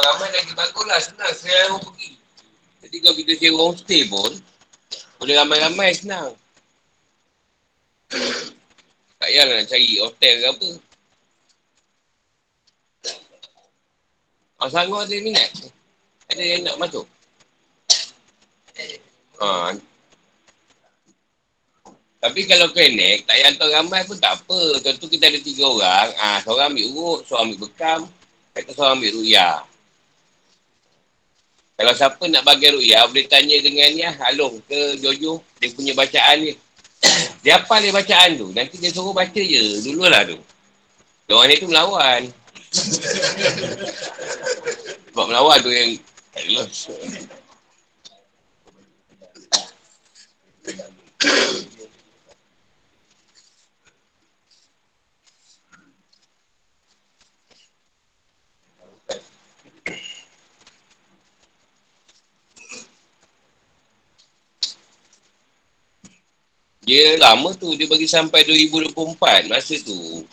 Kalau ramai lagi bagus lah. Senang. Saya orang pergi. Jadi kalau kita sewa homestay pun, boleh ramai-ramai senang. tak payahlah nak cari hotel ke apa. Ah, sanggup ada minat. Ada yang nak masuk. Ha. Tapi kalau klinik, tak payah hantar ramai pun tak apa. Contoh kita ada tiga orang, ah ha, seorang ambil urut, seorang ambil bekam, kata seorang ambil ruya. Kalau siapa nak bagi ruya, boleh tanya dengan ni, Along ke Jojo, dia punya bacaan ni. dia apa dia bacaan tu? Nanti dia suruh baca je, dululah tu. Orang ni tu melawan. Sebab melawan tu yang Dia lama tu, dia bagi sampai 2024 masa tu.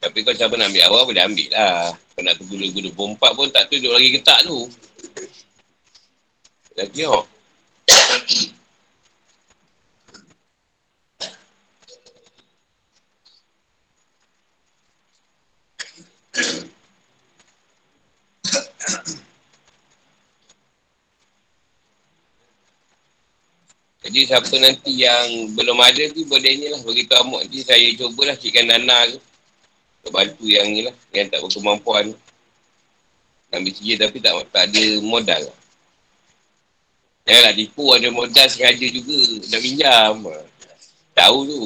Tapi kalau siapa nak ambil awal, boleh ambil lah. Kalau nak tunggu 2024 pun tak tunjuk lagi ketak tu. Lagi tengok. Jadi siapa nanti yang belum ada tu boleh ni lah. Beritahu Amok nanti saya cubalah cikkan Nana tu. Bantu yang ni lah. Yang tak berkemampuan. Ambil sijil tapi tak, tak ada modal. Janganlah tipu ada modal sengaja juga. Nak pinjam. Tahu tu.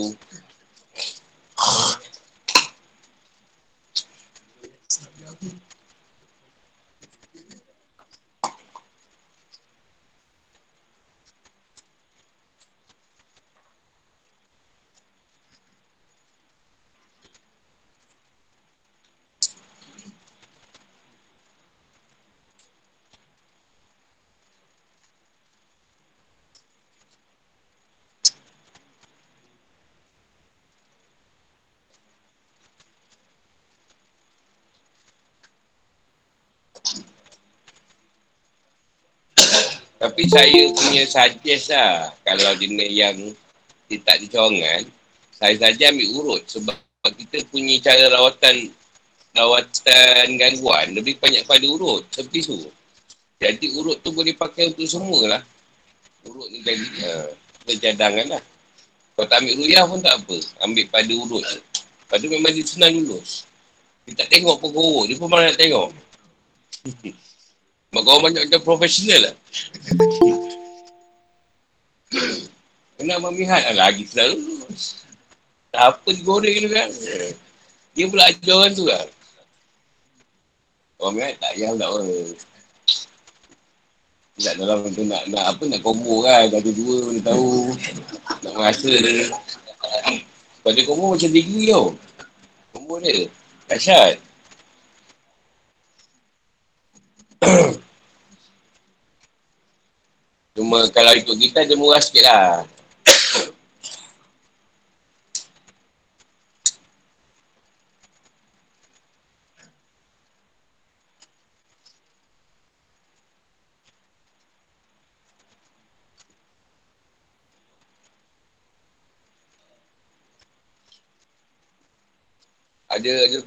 Tapi saya punya suggest lah. Kalau jenis yang dia tak dicorangan, saya saja ambil urut. Sebab kita punya cara rawatan rawatan gangguan lebih banyak pada urut. Seperti tu. Jadi urut tu boleh pakai untuk semua lah. Urut ni jadi uh, cadangan lah. Kalau tak ambil ruyah pun tak apa. Ambil pada urut tu memang dia senang lulus. Dia tak tengok pun urut. Dia pun malah nak tengok. Kau banyak macam profesional lah. Kenapa memihat lah lagi selalu. Tak apa digoreng tu kan. Dia pula ajar orang tu lah. Orang memihat tak payah pula orang. Tak dalam tu nak, nak apa nak combo kan. Dah dua boleh tahu. Nak merasa. Kalau dia combo macam degree tau. Combo dia. Dahsyat. Cuma kalau ikut kita dia murah sikit lah. ada ada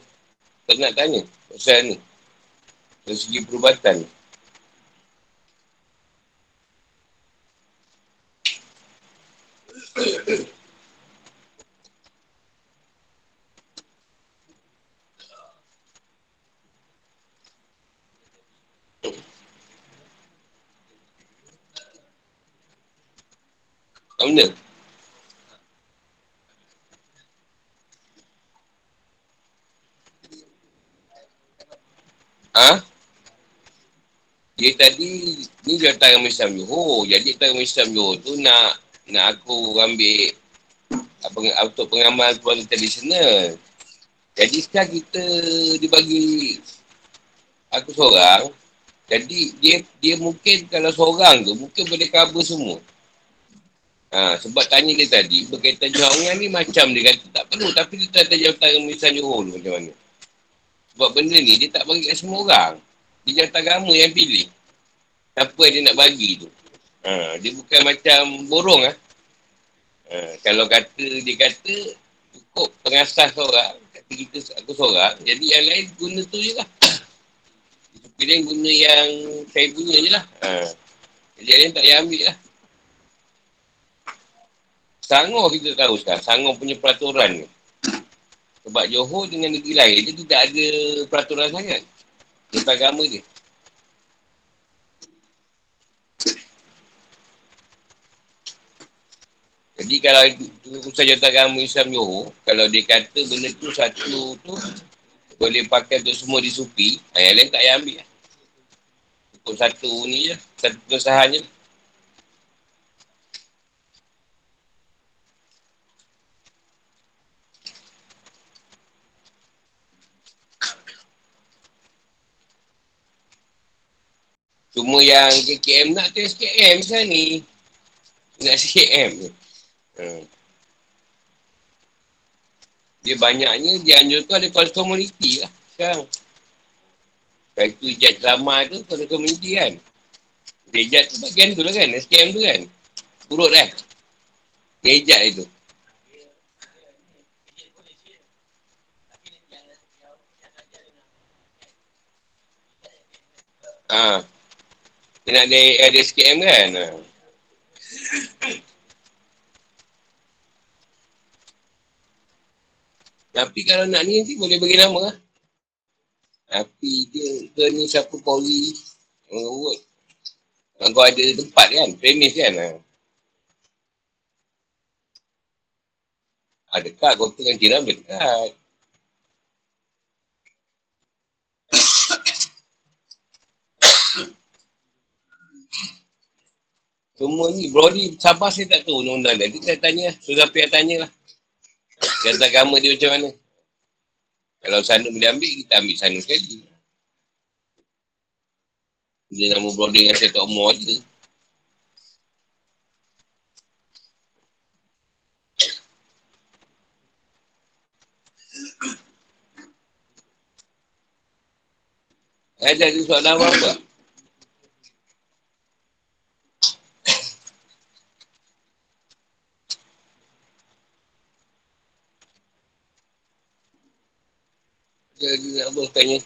tak nak tanya. Pasal ni dari segi perubatan Tak benda? Ha? Dia tadi, ni dia datang dengan Islam Johor. Jadi datang dengan Islam Johor tu nak nak aku ambil apa, untuk pengamal keluarga tradisional. Jadi sekarang kita dibagi aku seorang. Jadi dia dia mungkin kalau seorang tu mungkin boleh cover semua. Ha, sebab tanya dia tadi berkaitan jawapan ni macam dia kata tak perlu tapi dia tak ada jawatan dengan Johor macam mana. Sebab benda ni dia tak bagi kat semua orang. Dia jangan agama yang pilih. Apa yang dia nak bagi tu. Ha, dia bukan macam borong lah. Ha, kalau kata, dia kata, cukup pengasas seorang, kata kita aku seorang, jadi yang lain guna tu je lah. Dia guna yang saya punya je lah. Ha. Jadi yang lain tak payah ambil lah. Sangor kita tahu sekarang. Sangor punya peraturan ni. Sebab Johor dengan negeri lain, dia tidak ada peraturan sangat. Dia agama dia. Jadi kalau usaha jawatan agama Islam Johor, kalau dia kata benda tu satu tu boleh pakai untuk semua di supi, yang lain tak payah ambil lah. Cukup satu ni je, satu kesahan je. Cuma yang KKM nak tu SKM sekarang ni. Nak SKM ni. Hmm. Dia banyaknya, dia anjurkan ada kualitas komuniti lah sekarang. Kalau itu ijat drama tu, kualitas komuniti kan. Dia ijat tu bagian tu lah kan, SKM tu kan. Urut kan. Dia ijat itu. Ah. Ha. Dia nak ada, ada SKM kan? Tapi kalau nak ni nanti boleh bagi nama lah. Tapi dia ke ni siapa Pauli Menurut Kau ada tempat kan? Premis kan? Ha, dekat kau tu kan tiram dekat. Semua ni, Brody sabar saya tak tahu undang-undang dia. Kita tanya, sudah pihak tanya lah. Kata agama dia macam mana. Kalau sana boleh ambil, kita ambil sana sekali. Dia nama Brody dengan saya tak umur je. Ada soalan apa-apa? Lagi nak apa tanya.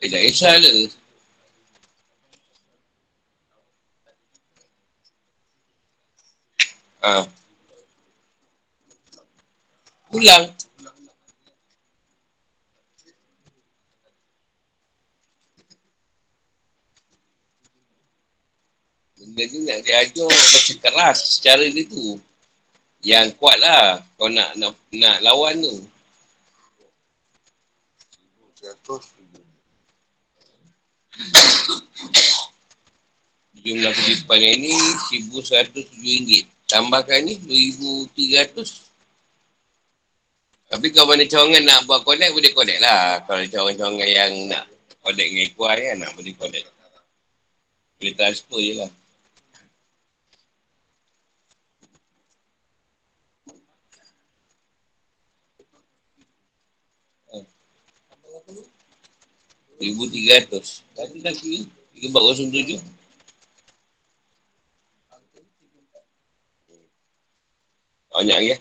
Eh, dah esah ke? Ha. Pulang. Benda ni nak diajar macam keras secara dia tu yang kuat lah kau nak, nak, nak lawan tu. Jumlah petipan yang ini RM1,107. Tambahkan ni RM2,300. Tapi kalau mana cawangan nak buat connect, boleh connect lah. Kalau cawangan-cawangan yang nak connect dengan ikuan kan, nak boleh connect. Boleh transfer je lah. Ribu tiga ratus. Tadi lagi. Tiga empat kosong tujuh. Banyak ya.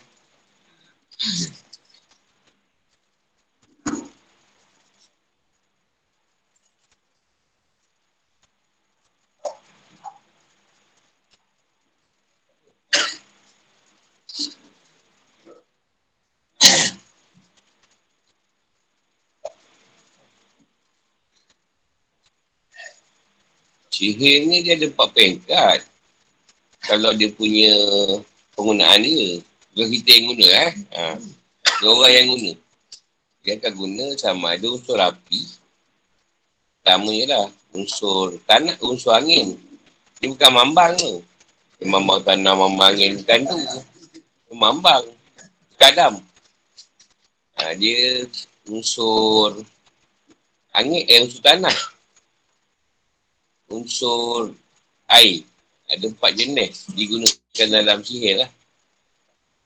Sihir ni dia ada empat peringkat. Kalau dia punya penggunaan dia. Bukan kita yang guna eh. Ha. Dia orang yang guna. Dia akan guna sama ada unsur api. Pertamanya lah. Unsur tanah, unsur angin. Dia bukan mambang tu. Dia mambang tanah, mambang angin. Bukan tu. Mambang. Kadam. Ha, dia unsur angin, eh unsur tanah unsur air. Ada empat jenis digunakan dalam sihir lah.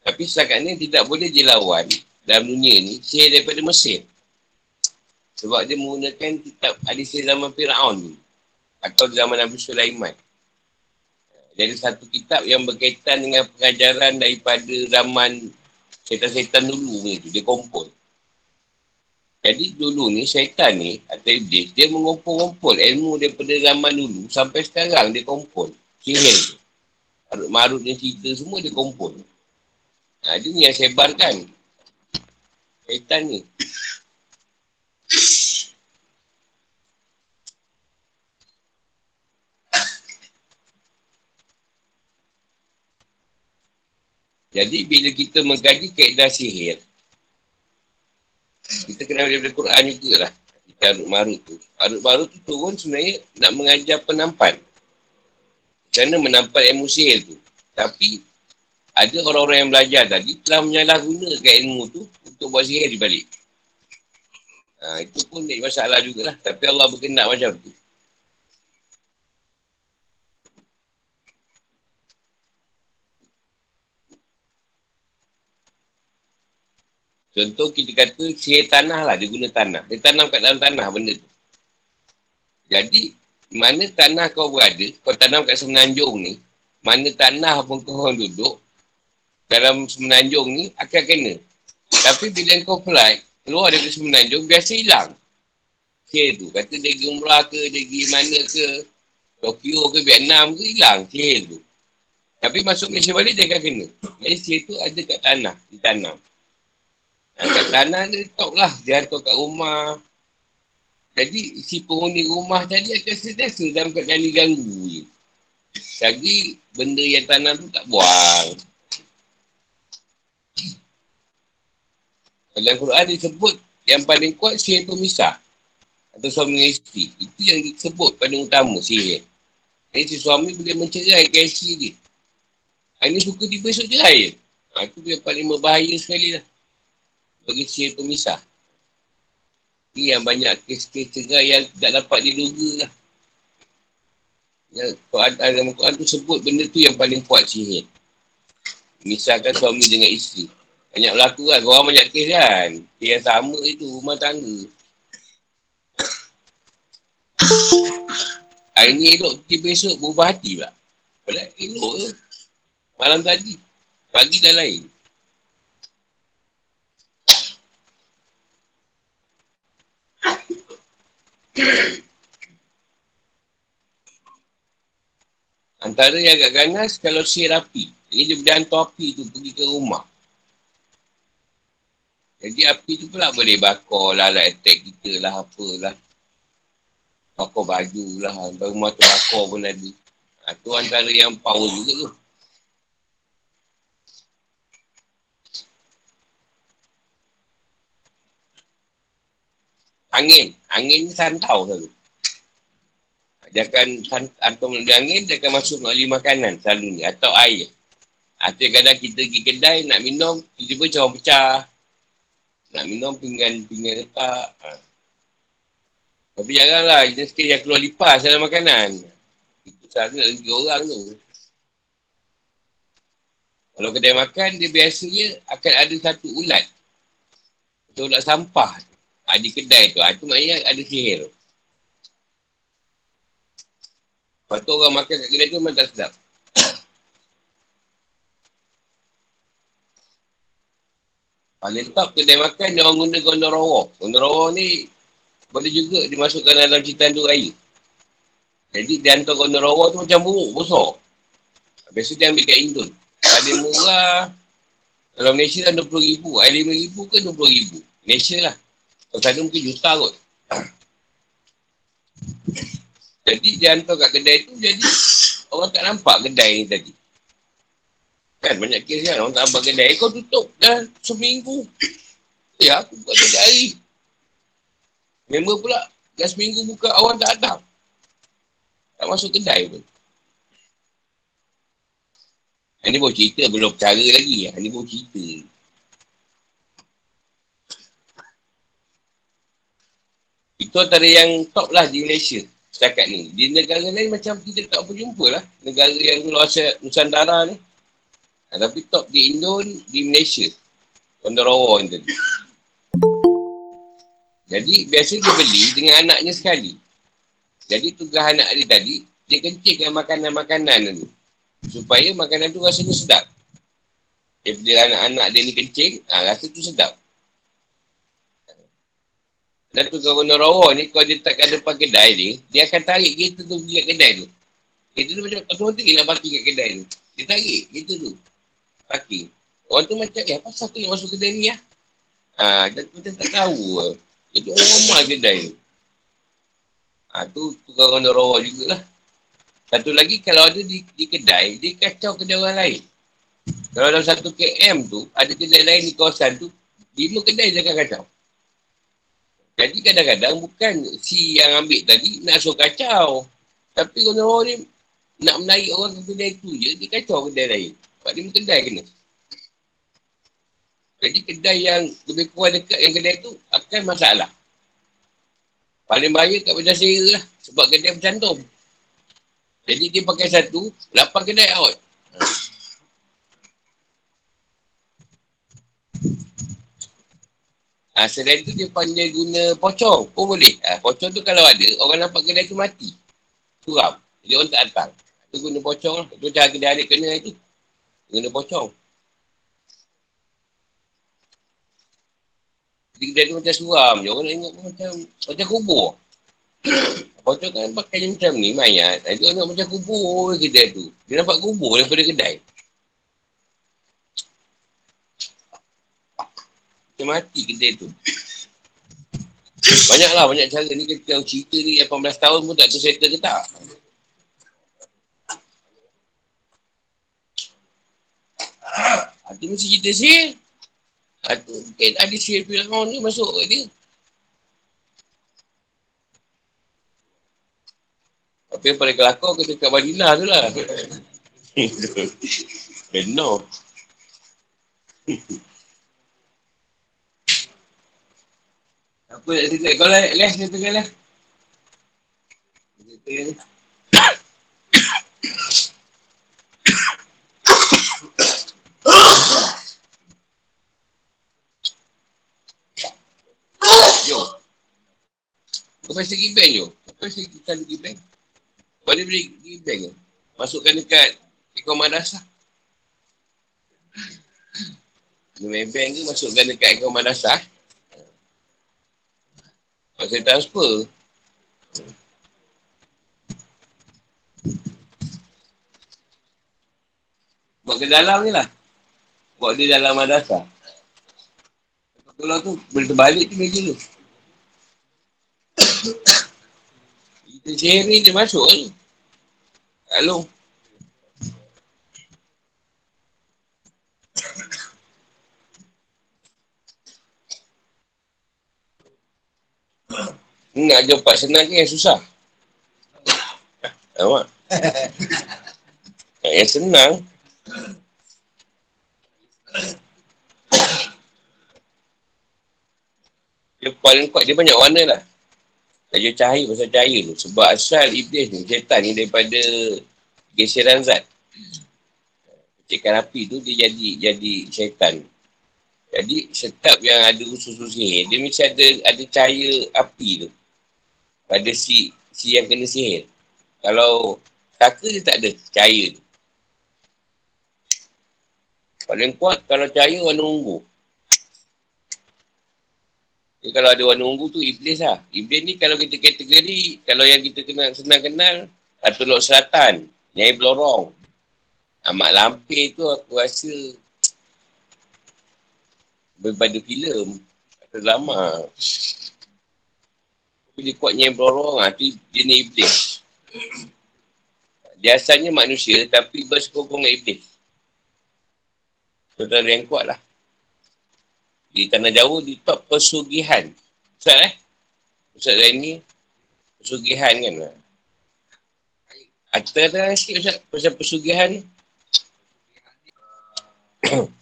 Tapi setakat ni tidak boleh dilawan dalam dunia ni sihir daripada Mesir. Sebab dia menggunakan kitab hadis zaman Fir'aun tu. Atau zaman Nabi Sulaiman. Jadi satu kitab yang berkaitan dengan pengajaran daripada zaman setan-setan dulu ni tu. Dia kompon. Jadi dulu ni syaitan ni atau iblis dia mengumpul-ngumpul ilmu daripada zaman dulu sampai sekarang dia kompon. Sihir tu. Marut-marut ni cerita semua dia kompon. Ha, dia ni yang sebarkan. Syaitan ni. Jadi bila kita mengkaji kaedah sihir, kita kena daripada Quran juga lah. Arut Marut tu. Arut Marut tu turun sebenarnya nak mengajar penampan. Kerana menampan ilmu sihir tu. Tapi ada orang-orang yang belajar tadi telah menyalahgunakan ilmu tu untuk buat sihir di balik. Ha, itu pun jadi masalah jugalah. Tapi Allah berkenak macam tu. Contoh kita kata sihir tanah lah, dia guna tanah. Dia tanam kat dalam tanah benda tu. Jadi, mana tanah kau berada, kau tanam kat semenanjung ni, mana tanah pun kau duduk, dalam semenanjung ni akan kena. Tapi bila kau fly, keluar dari semenanjung, biasa hilang. Sihir tu. Kata dia pergi umrah ke, dia pergi mana ke, Tokyo ke, Vietnam ke, hilang sihir tu. Tapi masuk Malaysia balik, dia akan kena. Jadi sihir tu ada kat tanah, ditanam. Kat tanah dia letak lah. Dia hantar kat rumah. Jadi si penghuni rumah tadi akan sentiasa dalam keadaan diganggu je. Lagi benda yang tanah tu tak buang. Dalam Quran disebut yang paling kuat sihir pemisah. Atau suami isteri. Itu yang disebut paling utama sihir. Jadi si suami boleh mencerai ke isteri dia. Ini suka tiba esok cerai je. Ha, itu yang paling berbahaya sekali lah bagi sihir pemisah. Ini yang banyak kes-kes cerai yang tak dapat diduga lah. Ya, Quran, dalam Quran tu sebut benda tu yang paling kuat sihir. Misalkan suami dengan isteri. Banyak berlaku kan. Orang banyak kes kan. Kes yang sama itu rumah tangga. Hari ni elok, tiba esok berubah hati pula. Padahal elok ke. Malam tadi. Pagi dah lain. Antara yang agak ganas kalau sihir api. Jadi dia boleh hantar api tu pergi ke rumah. Jadi api tu pula boleh bakar lah, lah attack kita lah, apalah. Bakar baju lah, rumah tu bakar pun ada. Ha, tu antara yang power juga tu. Angin. Angin ni santau selalu. Dia akan hantar melalui angin, dia akan masuk melalui makanan selalu ni. Atau air. Atau kadang kita pergi kedai nak minum, tiba-tiba cawan pecah. Nak minum pinggan-pinggan letak. Ha. Tapi janganlah, jenis sekali yang keluar lipas dalam makanan. Itu sangat lagi orang tu. Kalau kedai makan, dia biasanya akan ada satu ulat. Atau ulat sampah. Ada kedai tu. Itu maknanya ada sihir. Lepas tu orang makan kat kedai tu memang tak sedap. Paling top kedai makan dia orang guna gondorowo. Gondorowo ni boleh juga dimasukkan dalam citandu air. Jadi dia hantar gondorowo tu macam buruk, besar. Biasa dia ambil kat Indon. Ada murah. Kalau Malaysia kan RM20,000. Air RM5,000 ke RM20,000. Malaysia lah. Kalau sana mungkin juta kot. Jadi dia hantar kat kedai tu jadi orang tak nampak kedai ni tadi. Kan banyak kes kan orang tak nampak kedai. Kau tutup dah seminggu. Ya aku buka tiga hari. Member pula dah seminggu buka awal tak datang. Tak masuk kedai pun. Ini baru cerita belum cara lagi. Ini baru cerita. Itu antara yang top lah di Malaysia setakat ni. Di negara lain macam kita tak jumpa lah. Negara yang luar Nusantara ni. Ha, tapi top di Indon, di Malaysia. Kondor Rawa ni tadi. Jadi biasa dia beli dengan anaknya sekali. Jadi tugas anak dia tadi, dia kencingkan makanan-makanan tu. Supaya makanan tu rasanya sedap. Bila anak-anak dia ni kencing, ha, rasa tu sedap. Dan tu kalau rawa ni, kalau dia tak ada depan kedai ni, dia akan tarik kereta tu pergi kat kedai tu. Kereta tu macam otomatik nak parking kat kedai tu. Dia tarik kereta tu. Parking. Orang tu macam, eh apa satu yang masuk kedai ni lah? Ha, dia macam tak tahu lah. Itu orang ramai kedai tu. Ha, tu tukar orang rawa jugalah. Satu lagi, kalau ada di, di kedai, dia kacau kedai orang lain. Kalau dalam satu KM tu, ada kedai lain di kawasan tu, lima kedai dia akan kacau. Jadi kadang-kadang bukan si yang ambil tadi nak suruh kacau. Tapi kalau orang ni nak menarik orang ke kedai tu je, dia kacau kedai lain. Sebab dia kedai kena. Jadi kedai yang lebih kurang dekat yang kedai tu akan masalah. Paling bahaya kat Bandar Sera lah. Sebab kedai bercantum. Jadi dia pakai satu, lapan kedai out. Ha, selain tu dia pandai guna pocong pun boleh. Ha, pocong tu kalau ada, orang nampak kedai tu mati. Suram. Jadi orang tak datang. Tu guna pocong lah. Tu cara kedai adik kena itu. Guna pocong. Jadi kedai tu macam suram je. Orang nak ingat macam, macam kubur. pocong kan pakai macam ni, mayat. Jadi orang nak macam kubur kedai tu. Dia nampak kubur daripada kedai. Dia mati kedai tu. Banyak lah, banyak cara ni kita cerita ni 18 tahun pun tak tersettle ke tak. Itu mesti cerita sihir. Itu mungkin ada sihir Fir'aun ni masuk ke dia. Tapi yang paling kelakar kita kat Madinah tu lah. Benar. Apa nak cerita? Kau lah, Les, tengah lah. Yo. Kau pasti pergi bank yo. Kau pasti pergi bank. Kau boleh pergi bank yo. Masukkan dekat ekor madrasah. Main bank ke masukkan dekat ekor madrasah. Kalau saya transfer. Buat ke dalam ni lah. Buat dia dalam madrasah. Kalau tu boleh terbalik tu meja tu. Kita share ni dia masuk ni. Halo. Nak jumpa senang ke yang susah? Nampak? yang senang. Dia paling kuat, dia banyak warna lah. Dia cahaya pasal cahaya tu. Sebab asal iblis ni, syaitan ni daripada geseran zat. Cekan api tu dia jadi jadi syaitan. Jadi setiap yang ada usus-usus ni, dia mesti ada ada cahaya api tu pada si si yang kena sihir. Kalau saka dia tak ada cahaya tu. Paling kuat kalau cahaya warna ungu. Jadi kalau ada warna ungu tu iblis lah. Iblis ni kalau kita kategori, kalau yang kita kenal, senang kenal, Atulok Selatan, Nyai Blorong. Amat Lampir tu aku rasa daripada filem atau drama. Dia kuatnya yang berorong lah. Tu jenis iblis. Dia asalnya manusia tapi bersekongkong dengan iblis. Saudara yang kuat lah. Di tanah Jawa di top pesugihan. Ustaz eh? Ustaz Zaini pesugihan kan lah. Kita kata sikit Ustaz pasal pesugihan ni.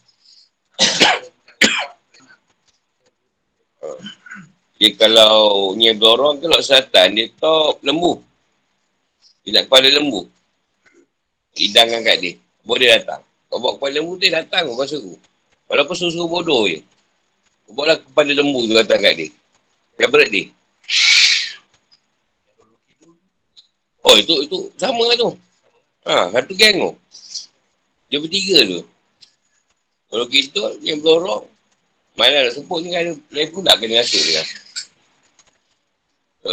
Dia kalau ni dorong ke laut selatan, dia top lembu. Dia nak kepala lembu. Hidangkan kat dia. Boleh datang. Kau bawa kepala lembu, dia datang kau suruh. Walaupun suruh-suruh bodoh je. Kau bawa kepala lembu tu datang kat dia. Yang berat ni. Oh, itu itu sama tu. Ha, satu geng tu. Dia bertiga tu. Kalau kita yang berorok, mana nak sebut ni kan lain pula kena rasa dia.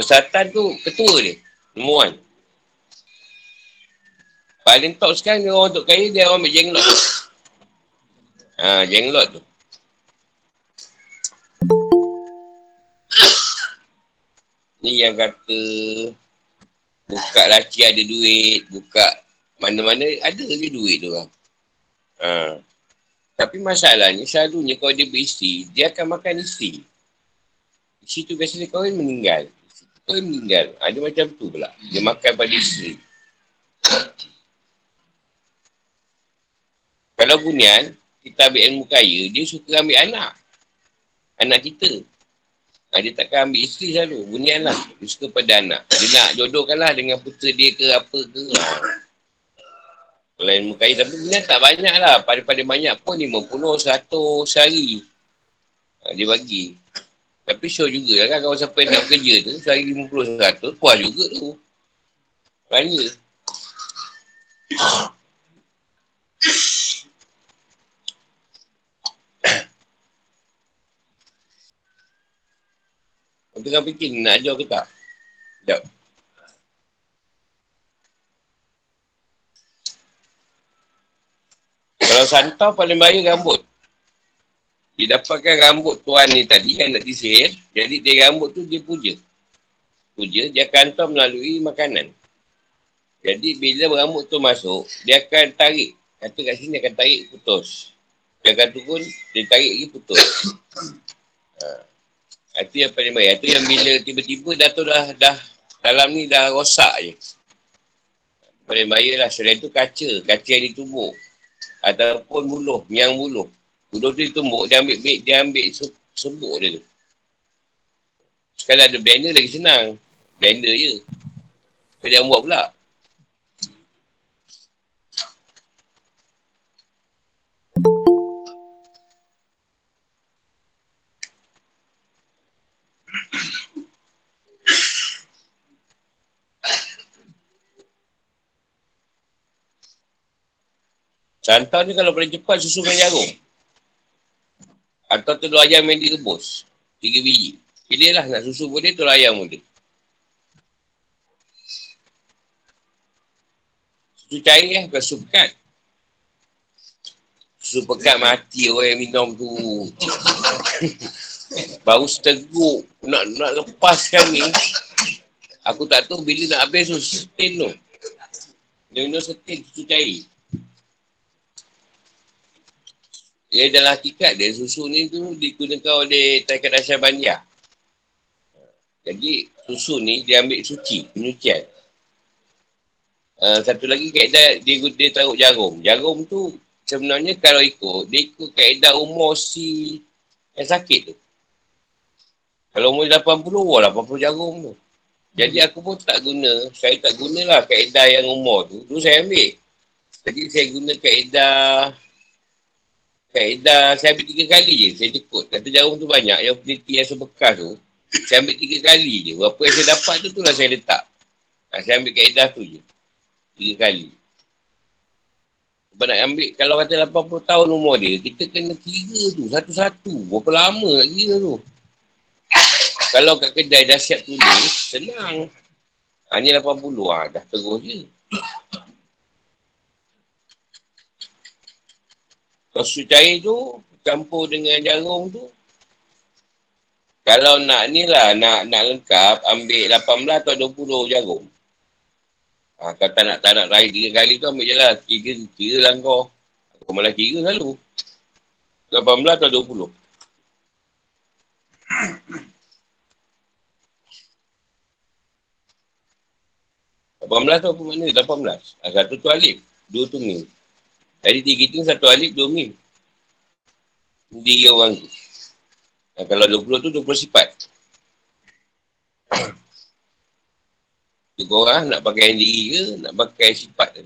Satan tu ketua dia. Nombor one. Paling top sekarang dia orang untuk kaya, dia orang ambil jenglot. Ha, jenglot tu. Ni yang kata buka laci ada duit, buka mana-mana ada je duit tu lah. Ha. Tapi masalahnya selalunya kalau dia beristeri, dia akan makan isteri. Isteri tu biasanya kahwin meninggal. Kahwin meninggal. Ada ha, macam tu pula. Dia makan pada isteri. Kalau bunian, kita ambil ilmu kaya, dia suka ambil anak. Anak kita. Ha, dia takkan ambil isteri selalu. Bunian lah. Dia suka pada anak. Dia nak jodohkan lah dengan putera dia ke apa ke. Kalau ilmu kaya, tapi bunian tak banyak lah. Pada-pada banyak pun 50, 100 sehari. Ha, dia bagi. Tapi show juga lah kan kalau yang nak kerja tu, sehari 50, 100, puas juga tu. Banyak. Aku tengah fikir nak ajar ke tak? Sekejap. Kalau santau paling bahaya rambut. Dia dapatkan rambut tuan ni tadi yang nak disihir. Jadi dia rambut tu dia puja. Puja, dia akan melalui makanan. Jadi bila rambut tu masuk, dia akan tarik. Kata kat sini akan tarik putus. Dia akan turun, dia tarik lagi putus. Ha. Itu yang paling baik. Itu yang bila tiba-tiba dah tu dah, dah dalam ni dah rosak je. Paling baik lah. Selain tu kaca. Kaca yang ditumbuk. Ataupun buluh. Yang buluh. Buluh tu ditumbuk. Dia ambil beg, dia ambil sembuk dia tu. Sekali ada blender lagi senang. Blender je. Dia buat pula. Santau ni kalau paling cepat susu dengan jarum. Atau telur ayam yang direbus. Tiga biji. Pilih lah nak susu boleh, telur ayam boleh. Susu cair eh, bukan susu pekat. Susu pekat mati orang yang minum tu. Baru seteguk. Nak, nak lepaskan ni. Aku tak tahu bila nak habis susu setin tu. Dia minum setin susu cair. Ya dalam hakikat dia susu ni tu digunakan oleh Taikat Asyar Bandia. Jadi susu ni dia ambil suci, penyucian. Uh, satu lagi kaedah dia, dia taruh jarum. Jarum tu sebenarnya kalau ikut, dia ikut kaedah umur si yang sakit tu. Kalau umur 80, wah 80 jarum tu. Jadi aku pun tak guna, saya tak gunalah kaedah yang umur tu. Tu saya ambil. Jadi saya guna kaedah Kaedah saya ambil tiga kali je. Saya cekut. Kata jarum tu banyak. Yang peneliti yang sebekas tu. Saya ambil tiga kali je. Berapa yang saya dapat tu, tu lah saya letak. Ha, saya ambil kaedah tu je. Tiga kali. Sebab nak ambil, kalau kata 80 tahun umur dia, kita kena kira tu, satu-satu. Berapa lama nak kira tu. Kalau kat kedai dah siap tulis, senang. Hanya 80, ah, dah terus je. Susu cair tu, campur dengan jarum tu. Kalau nak ni lah, nak, nak lengkap, ambil 18 atau 20 jarum. Ha, kalau tak nak, tak nak raya tiga kali tu, ambil je lah. Tiga, tiga lah kau. Aku malah kira selalu. 18 atau 20. Lapan belas tu apa makna? Lapan belas. Ha, satu tu alif. Dua tu ni. Jadi tiga tu satu alif dua mim. Diri orang tu. Dan kalau dua puluh tu dua puluh sifat. Tiga orang nak pakai diri ke nak pakai sifat tu.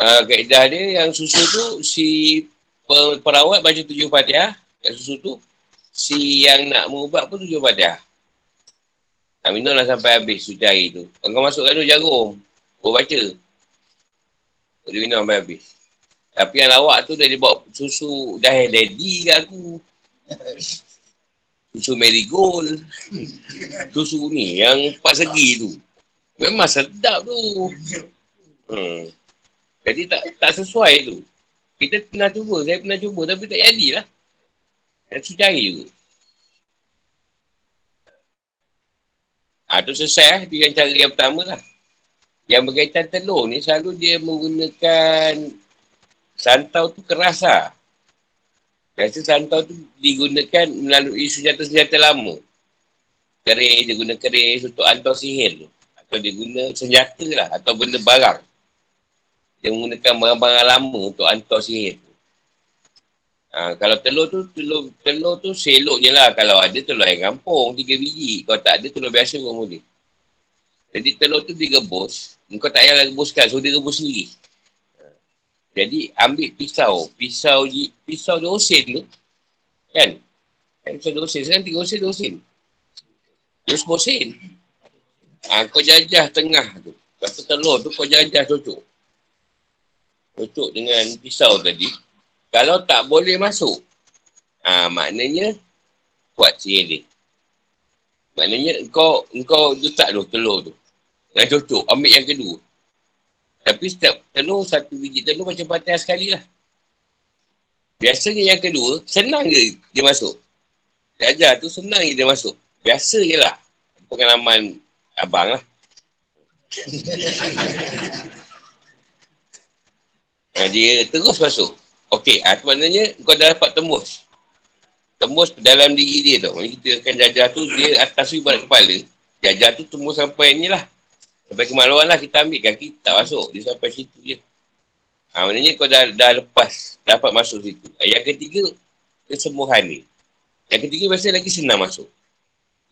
Uh, kaedah dia yang susu tu si perawat baca tujuh fatihah. Yang susu tu si yang nak mengubat pun tujuh fatihah. Tak minumlah sampai habis suci hari tu. Kau masukkan tu jarum. Kau baca. Kau minum sampai habis. Tapi yang lawak tu dah dia bawa susu dah daddy kat aku. Susu marigold. Susu ni yang empat segi tu. Memang sedap tu. Hmm. Jadi tak tak sesuai tu. Kita pernah cuba, saya pernah cuba tapi tak jadilah. Tu cari tu. Ha, tu selesai lah. Dengan cara yang pertama lah. Yang berkaitan telur ni selalu dia menggunakan santau tu keras lah. Biasa santau tu digunakan melalui senjata-senjata lama. Keris, dia guna keris untuk hantar sihir tu. Atau dia guna senjata lah. Atau benda barang. Dia menggunakan barang-barang lama untuk hantar sihir tu. Ha, kalau telur tu, telur, telur tu selok je lah. Kalau ada telur yang kampung, tiga biji. Kalau tak ada telur biasa pun boleh. Jadi telur tu direbus. Kau tak payah rebuskan, so dia rebus sendiri. Ha. Jadi ambil pisau. Pisau pisau dosen tu. Kan? Kan pisau dosen. Sekarang tiga dosen, dosen. Terus bosen. Ha, kau jajah tengah tu. Lepas telur tu kau jajah cocok tutup dengan pisau tadi, kalau tak boleh masuk, ha, maknanya kuat sihir dia. Maknanya kau engkau letak tu telur tu. Dan cocok, ambil yang kedua. Tapi setiap telur, satu biji telur macam patah sekali lah. Biasanya yang kedua, senang je dia masuk. Dia tu senang je dia masuk. Biasa je lah. Pengalaman abang lah. Ha, dia terus masuk. Okey, ha, maknanya kau dah dapat tembus. Tembus dalam diri dia tu. Maksudnya kita akan jajah tu, dia atas ibarat kepala. Jajah tu tembus sampai ni lah. Sampai kemaluan lah kita ambil kaki, tak masuk. Dia sampai situ je. Ha, maknanya kau dah, dah lepas, dapat masuk situ. Ha, yang ketiga, kesembuhan ni. Yang ketiga biasa lagi senang masuk.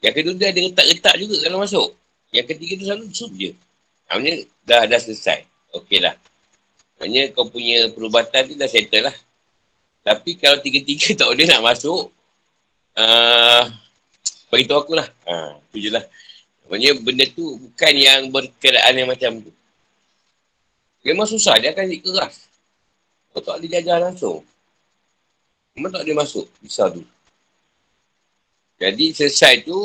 Yang kedua dia ada retak-retak juga kalau masuk. Yang ketiga tu selalu sup je. Maknanya dah, dah selesai. Okey lah. Maksudnya kau punya perubatan tu dah settle lah. Tapi kalau tiga-tiga tak boleh nak masuk, uh, beritahu aku lah. Ha, tu je lah. Maksudnya benda tu bukan yang berkenaan yang macam tu. Memang susah, dia akan jadi keras. Kau tak boleh jaga langsung. Memang tak boleh masuk, bisa tu. Jadi selesai tu,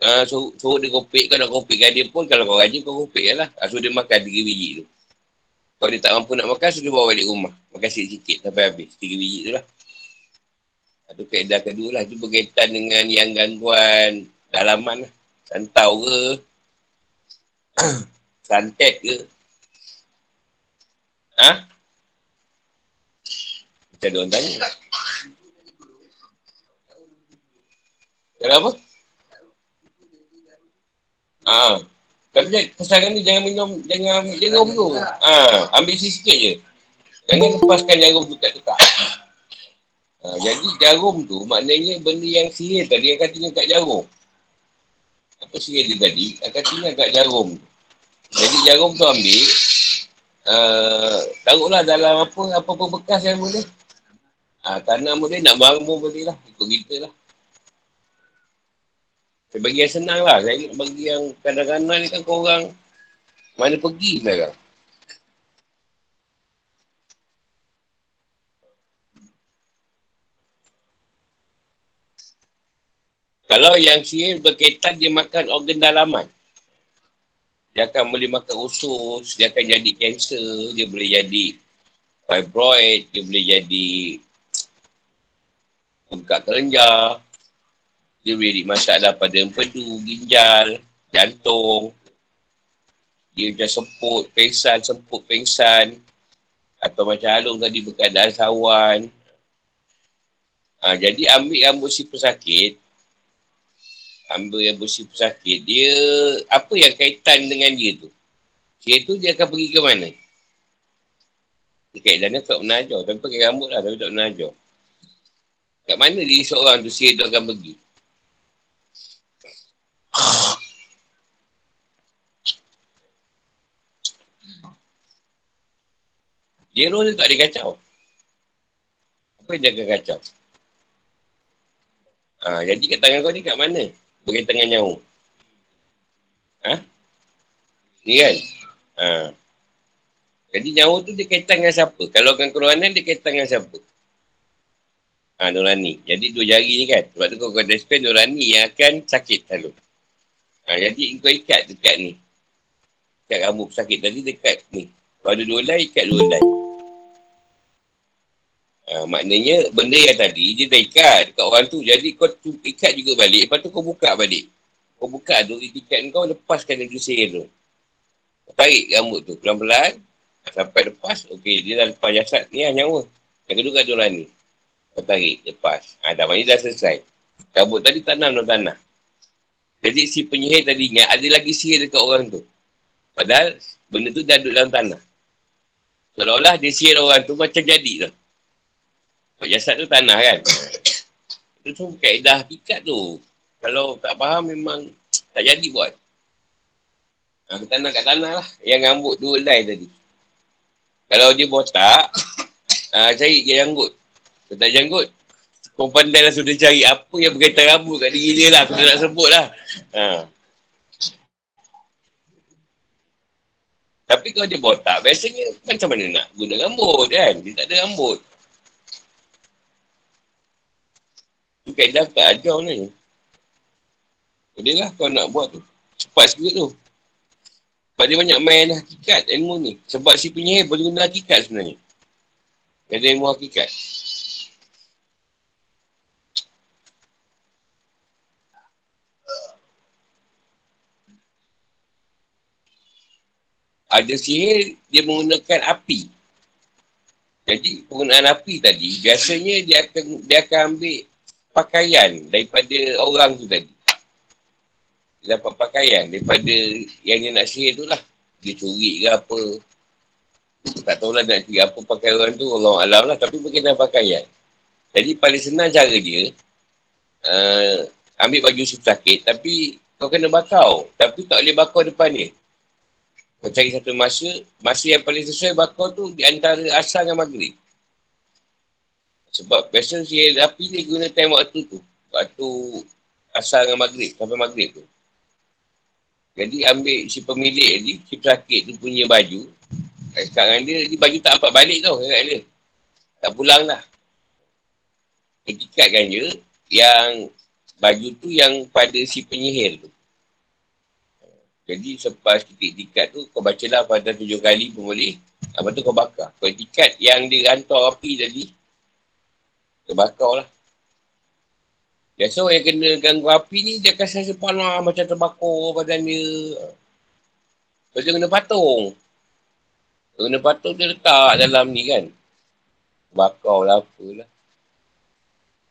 uh, suruh, suruh dia kopik, kau nak kopikkan dia pun, kalau kau rajin kau kopik lah. Suruh dia makan tiga biji tu. Kalau dia tak mampu nak makan, sudah bawa balik rumah. Makan sikit-sikit sampai habis. Tiga biji tu lah. Itu keadaan kedua lah. Itu berkaitan dengan yang gangguan dalaman lah. Santau ke. Santet ke. Ha? Macam ada orang tanya. Kenapa? Ah. Tapi kesankan ni jangan minum, jangan ambil jarum tu. Ha, ambil sikit je. Jangan lepaskan jarum tu kat tekak. Ha, jadi jarum tu maknanya benda yang sihir tadi akan tinggal kat jarum. Apa sihir dia tadi akan tinggal kat jarum. Jadi jarum tu ambil, uh, taruhlah dalam apa, apa-apa bekas yang boleh. Ha, tanam boleh, nak bangun boleh lah. Ikut kita lah. Saya bagi yang senang lah. Saya nak bagi yang kadang-kadang ni kan korang mana pergi sekarang. Kalau yang sihir berkaitan dia makan organ dalaman. Dia akan boleh makan usus, dia akan jadi kanser, dia boleh jadi fibroid, dia boleh jadi buka kelenjar, dia jadi masalah pada empedu, ginjal, jantung. Dia macam semput, pengsan, semput, pengsan. Atau macam halung tadi berkeadaan sawan. Ha, jadi ambil yang bersih pesakit. Ambil yang bersih pesakit. Dia, apa yang kaitan dengan dia tu? Dia tu dia akan pergi ke mana? Dia kaitannya tak pernah ajar. Tapi pakai rambut lah tapi tak pernah ajar. Kat mana dia seorang tu tu akan pergi? Zero tu tak ada kacau. Apa yang akan kacau? Ha, jadi kat tangan kau ni kat mana? Berkaitan dengan nyawa. Ha? Ni kan? Ha. Jadi nyawa tu dia kaitan dengan siapa? Kalau kan kerohanan dia kaitan dengan siapa? Ha, Nurani. Jadi dua jari ni kan. Sebab tu kau kata spend Nurani yang akan sakit selalu. Ha, jadi kau ikat dekat ni. Ikat rambut sakit tadi dekat ni. Kalau ada dua lay, ikat dua lay. Ha, maknanya benda yang tadi dia dah ikat dekat orang tu. Jadi kau ikat juga balik. Lepas tu kau buka balik. Kau buka tu, ikat kau lepaskan yang sihir tu. Tarik rambut tu pelan-pelan. Sampai lepas, okey, dia dah lepas jasad ni lah nyawa. Yang kedua kat orang ni. Kau tarik, lepas. Ha, dah mana dah selesai. Rambut tadi tanam dalam tanah. Jadi si penyihir tadi ingat, ada lagi sihir dekat orang tu. Padahal benda tu dah duduk dalam tanah. Seolah-olah dia sihir orang tu macam jadi tu. Jasad tu tanah kan. Itu tu kaedah hakikat tu. Kalau tak faham memang tak jadi buat. Ha, tanah kat tanah lah. Yang rambut dua line tadi. Kalau dia botak, uh, cari dia janggut. Kalau tak janggut, kau pandai lah sudah cari apa yang berkaitan rambut kat diri dia lah. Aku nak sebut lah. Uh. Tapi kalau dia botak, biasanya macam mana nak guna rambut kan? Dia tak ada rambut. Tu kaedah tak ajar ni. Boleh lah kau nak buat tu. Cepat sikit tu. Sebab dia banyak main hakikat ilmu ni. Sebab si penyihir boleh guna hakikat sebenarnya. Ada ilmu hakikat. Ada sihir, dia menggunakan api. Jadi penggunaan api tadi, biasanya dia akan dia akan ambil pakaian daripada orang tu tadi dia dapat pakaian daripada yang dia nak sihir tu lah. Dia curi ke apa. Tak tahu lah nak curi apa pakai orang tu. Allah Alam lah. Tapi berkaitan pakaian. Jadi paling senang cara dia. Uh, ambil baju sakit. Tapi kau kena bakau. Tapi tak boleh bakau depan dia. Kau cari satu masa. Masa yang paling sesuai bakau tu di antara asal dengan maghrib. Sebab biasa si api ni guna time waktu tu. Waktu asal dengan maghrib. Sampai maghrib tu. Jadi ambil si pemilik ni, si pesakit tu punya baju. Sekarang dia, dia baju tak dapat balik tau kat dia. Tak pulang lah. Etikatkan je yang baju tu yang pada si penyihir tu. Jadi selepas kita etikat tu, kau baca lah pada tujuh kali pun boleh. Lepas tu kau bakar. Kau etikat yang dia hantar api tadi, kau bakar lah. Biasa orang yang kena ganggu api ni, dia akan rasa panas macam terbakar badan dia. So, dia kena patung. Dia kena patung, dia letak dalam ni kan. Bakar lah apalah.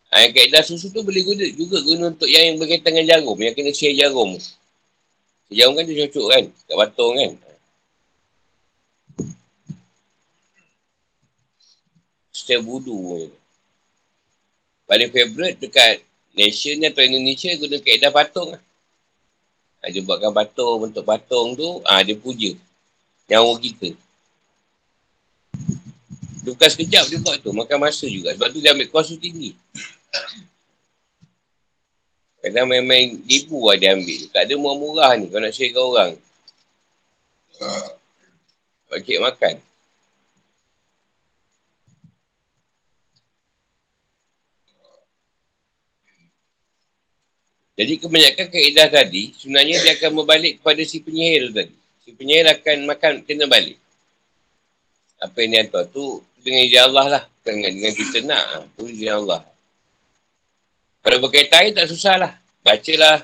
Ha, yang kaedah susu tu boleh guna juga guna untuk yang, yang berkaitan dengan jarum. Yang kena share jarum. Jarum kan dia cocok kan. Kat patung kan. Setiap budu. Paling favourite dekat nation atau Indonesia guna kaedah patung lah. Ha, dia buatkan patung, bentuk patung tu, ha, dia puja. Nyawa kita. Dia bukan sekejap dia buat tu, makan masa juga. Sebab tu dia ambil kuasa tinggi. Kadang main-main ribu lah dia ambil. Tak ada murah-murah ni kalau nak share orang. Pakcik makan. Jadi kebanyakan kaedah tadi, sebenarnya dia akan berbalik kepada si penyihir tadi. Si penyihir akan makan, kena balik. Apa yang dia hantar tu, dengan izin Allah lah. Dengan, dengan kita nak, tu izin Allah. Kalau berkaitan air, tak susah lah. Bacalah.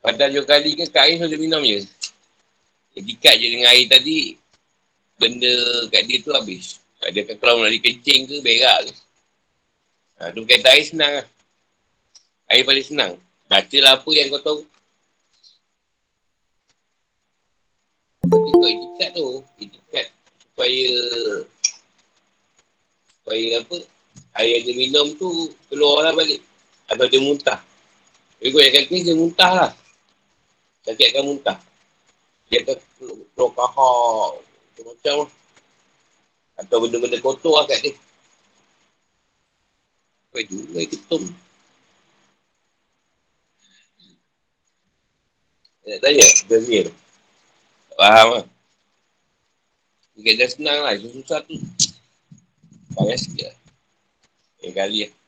Pada dua kali ke, kat air sudah minum je. Dikat je dengan air tadi, benda kat dia tu habis. Dia kan kalau nak dikencing ke, berak ke. Ha, tu berkaitan air senang lah. Air paling senang. Bacalah apa yang kau tahu. Kau itikat tu. Itikat supaya supaya apa air yang dia minum tu keluarlah balik. Atau dia muntah. Kau yang kata dia muntah lah. Sakit akan muntah. Dia akan keluar kahak. Macam lah. Atau benda-benda kotor lah kat dia. Itu? Apa ketum? Nak tanya? Bermir. Faham lah. Mungkin dah senang lah. Susah tu. Payah sikit lah. Yang kali lah.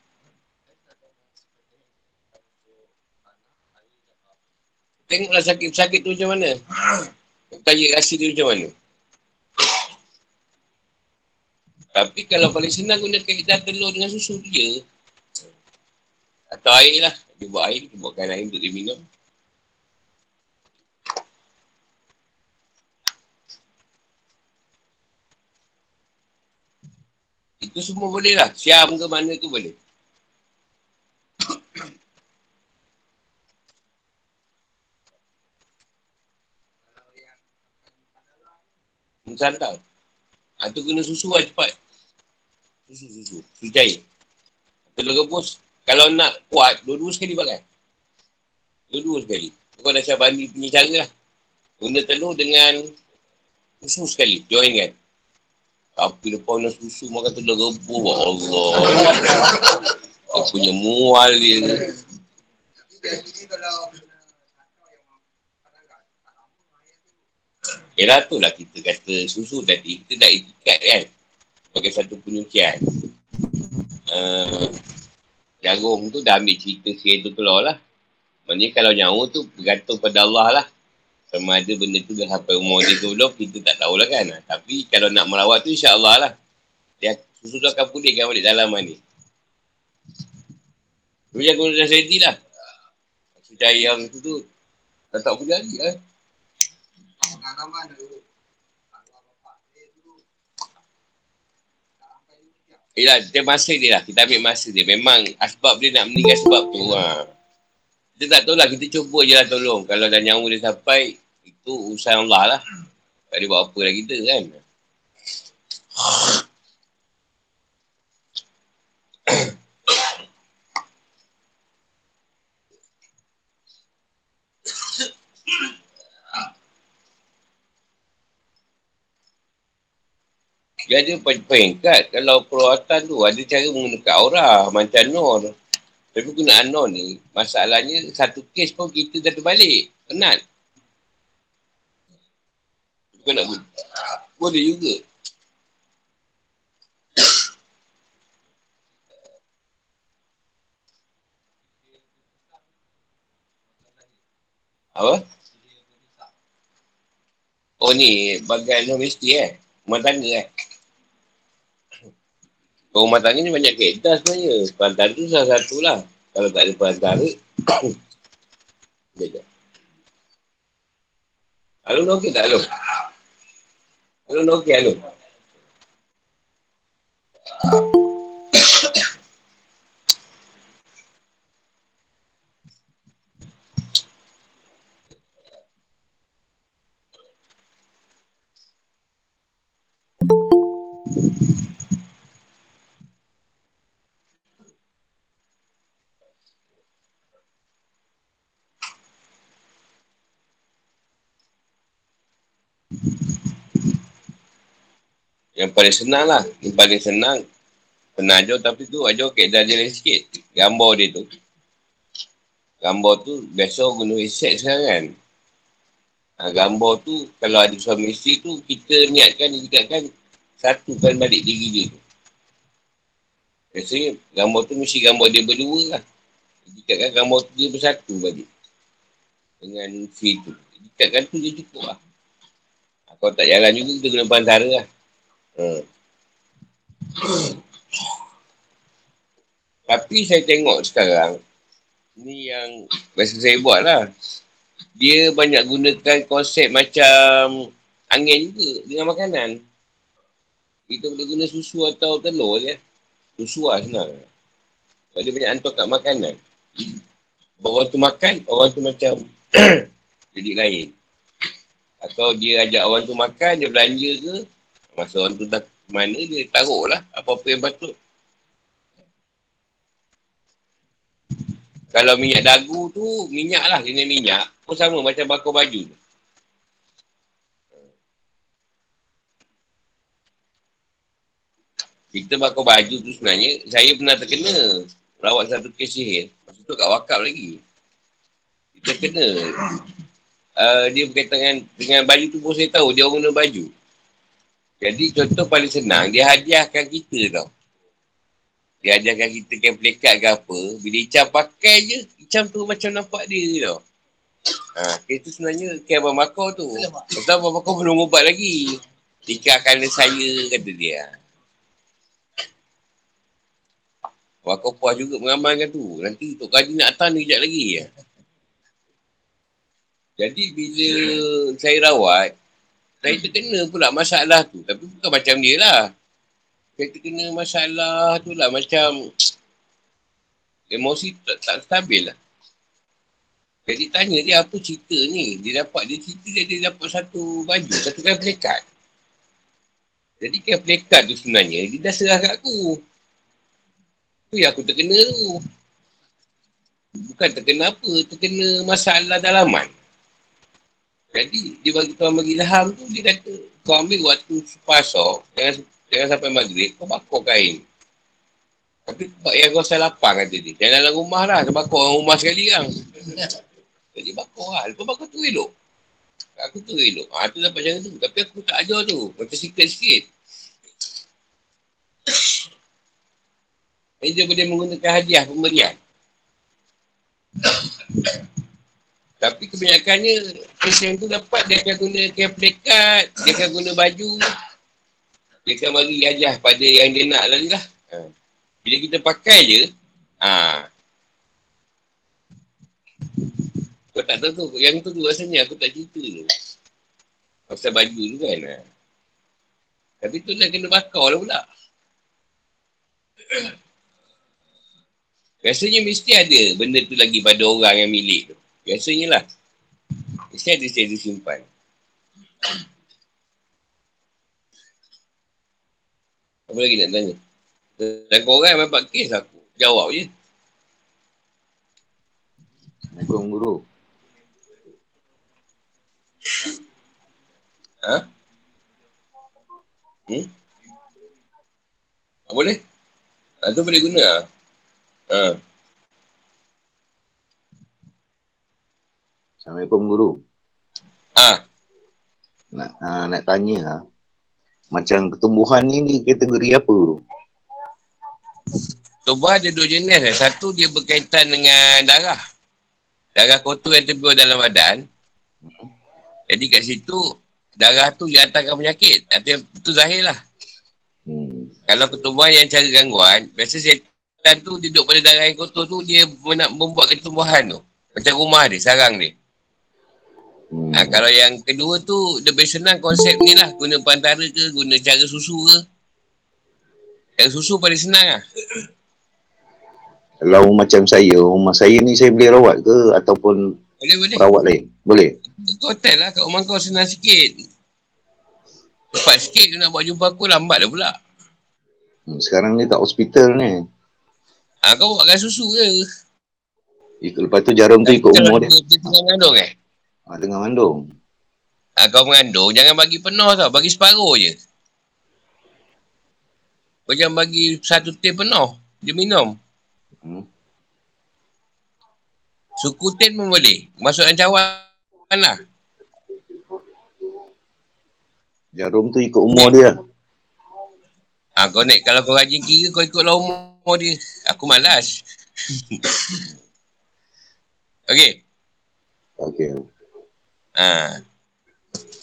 Tengoklah sakit-sakit tu macam mana. Tanya rasa dia macam mana. Tapi kalau paling senang guna kaedah telur dengan susu dia. Atau air lah. Dia buat air, dia buatkan air untuk dia minum. Itu semua boleh lah. Siam ke mana tu boleh. Sandal. Ha, tu kena susu lah cepat. Susu, susu. Susu cair. Telur rebus. Kalau nak kuat, dua-dua sekali pakai. Dua-dua sekali. Kau dah siap bandi punya cara lah. Guna telur dengan susu sekali. Join kan. Tapi lepas nak susu makan telur rebus. Allah. Dia punya mual dia. Yelah tu lah kita kata susu tadi. Kita dah ikat kan. Sebagai satu penyucian. Uh, jagung tu dah ambil cerita sihir tu keluar lah. Maksudnya kalau nyawa tu bergantung pada Allah lah. Sama ada benda tu dah sampai umur dia tu belum, kita tak tahulah kan. Tapi kalau nak merawat tu insyaAllah lah. Dia, susu tu akan pulihkan balik dalam ni. Tapi guna dah ready lah. Sudah yang tu tu. Tak tak punya lagi lah. Yelah, kita masa dia lah. Kita ambil masa dia. Memang asbab dia nak meninggal sebab tu. Ha. Kita tak tahu lah. Kita cuba je lah tolong. Kalau dah nyawa dia sampai, itu usaha Allah lah. Tak boleh buat apa lah kita kan. Dia ada peringkat kalau perawatan tu ada cara menggunakan aura macam Nur. Tapi guna Nur ni, masalahnya satu kes pun kita dah terbalik. Penat. Bukan nak boleh. Boleh juga. Apa? Oh ni, bagai mesti eh. Rumah tangga eh. Kalau rumah tangga ni banyak kaedah sebenarnya. Perantara tu salah satu lah. Kalau tak ada perantara. Sekejap. Alun okey tak Alun? Alun okey Alun? Yang paling senang lah. Yang paling senang. Pernah ajar tapi tu ajar kaedah dia lain sikit. Gambar dia tu. Gambar tu biasa guna reset sekarang kan. Ha, gambar tu kalau ada suami isteri tu kita niatkan kan satu kan balik diri dia tu. Biasanya gambar tu mesti gambar dia berdua lah. kan gambar tu dia bersatu balik. Dengan si tu. kan tu dia cukup lah. Kalau tak jalan juga kita guna pantara lah. Hmm. Tapi saya tengok sekarang, ni yang biasa saya buat lah. Dia banyak gunakan konsep macam angin juga dengan makanan. Kita boleh guna susu atau telur je. Susu lah senang. Kalau dia banyak hantar kat makanan. Orang tu makan, orang tu macam jadi lain. Atau dia ajak orang tu makan, dia belanja ke, Masa orang tu dah mana dia taruh lah apa-apa yang patut. Kalau minyak dagu tu, minyak lah jenis minyak. Pun sama macam bakar baju. Kita bakar baju tu sebenarnya, saya pernah terkena rawat satu kes sihir. Masa tu kat wakaf lagi. Kita kena. Uh, dia berkaitan dengan, dengan baju tu pun saya tahu, dia orang guna baju. Jadi contoh paling senang, dia hadiahkan kita tau. Dia hadiahkan kita kain plekat ke apa. Bila Icam pakai je, Icam tu macam nampak dia tau. Ha, kes tu sebenarnya kain Abang Bakar tu. Lepas Abang Bakar belum ubat lagi. Nikahkan saya, kata dia. Bakar puas juga mengamalkan tu. Nanti Tok Kaji nak datang ni kejap lagi. Jadi bila saya rawat, saya terkena pula masalah tu. Tapi bukan macam dia lah. Saya terkena masalah tu lah macam emosi tak, tak stabil lah. Jadi tanya dia apa cerita ni. Dia dapat, dia cerita dia, dia dapat satu baju, satu kain pelekat. Jadi kain pelekat tu sebenarnya, dia dah serah kat aku. Tu yang aku terkena tu. Bukan terkena apa, terkena masalah dalaman. Jadi dia bagi tuan bagi ilham tu dia kata kau ambil waktu sepasok jangan, jangan sampai maghrib kau bakar kain. Tapi yang kau saya lapang kata dia. Jangan dalam rumah lah. Kau bakar orang rumah sekali kan. Jadi bakar lah. Lepas bakar tu elok. Aku tu elok. Ha, tu dapat macam tu. Tapi aku tak ajar tu. Macam sikit-sikit. Jadi dia boleh menggunakan hadiah pemberian. Tapi kebanyakannya Pasien tu dapat dia akan guna kain plekat, dia akan guna baju. Dia akan bagi ajar pada yang dia nak lah. Ha. Bila kita pakai je, ha. Kau tak tahu tu, yang tu tu rasanya aku tak cerita tu. Pasal baju tu kan. Ha. Tapi tu dah kena bakar lah pula. Biasanya mesti ada benda tu lagi pada orang yang milik tu. Biasanya lah. Mesti ada saya disimpan. Apa lagi nak tanya? Dan korang yang dapat kes aku. Jawab je. Assalamualaikum guru. Ha? Hmm? Apa boleh? Ha, tu boleh guna lah. Ha. Assalamualaikum guru. Ah. Nak uh, nak tanya lah. Macam ketumbuhan ni ni kategori apa guru? Tumbuhan ada dua jenis. Eh. Satu dia berkaitan dengan darah. Darah kotor yang terbuat dalam badan. Jadi kat situ darah tu dia hantarkan penyakit. Itu, itu zahir lah. Hmm. Kalau ketumbuhan yang cara gangguan, biasa setan tu duduk pada darah yang kotor tu, dia nak membuat ketumbuhan tu. Macam rumah dia, sarang dia. Hmm. Ha, kalau yang kedua tu lebih senang konsep ni lah. Guna pantara ke, guna cara susu ke. Yang susu paling senang lah. Kalau macam saya, rumah saya ni saya boleh rawat ke ataupun boleh, boleh. rawat lain? Boleh? Kau hotel lah kat rumah kau senang sikit. Cepat sikit nak buat jumpa aku lambat dah pula. Hmm, sekarang ni tak hospital ni. Ha, kau buatkan susu je. Lepas tu jarum tu ikut umur dia. Dia tengah ngandung eh? Ha, tengah mengandung. Ha, kau mengandung, jangan bagi penuh tau. Bagi separuh je. Kau jangan bagi satu tin penuh. Dia minum. Hmm. Suku tin pun boleh. Masuk dalam cawan lah. Jarum tu ikut umur dia. Ha, kau naik, kalau kau rajin kira, kau ikutlah umur dia. Aku malas. okay. Okay. Ha.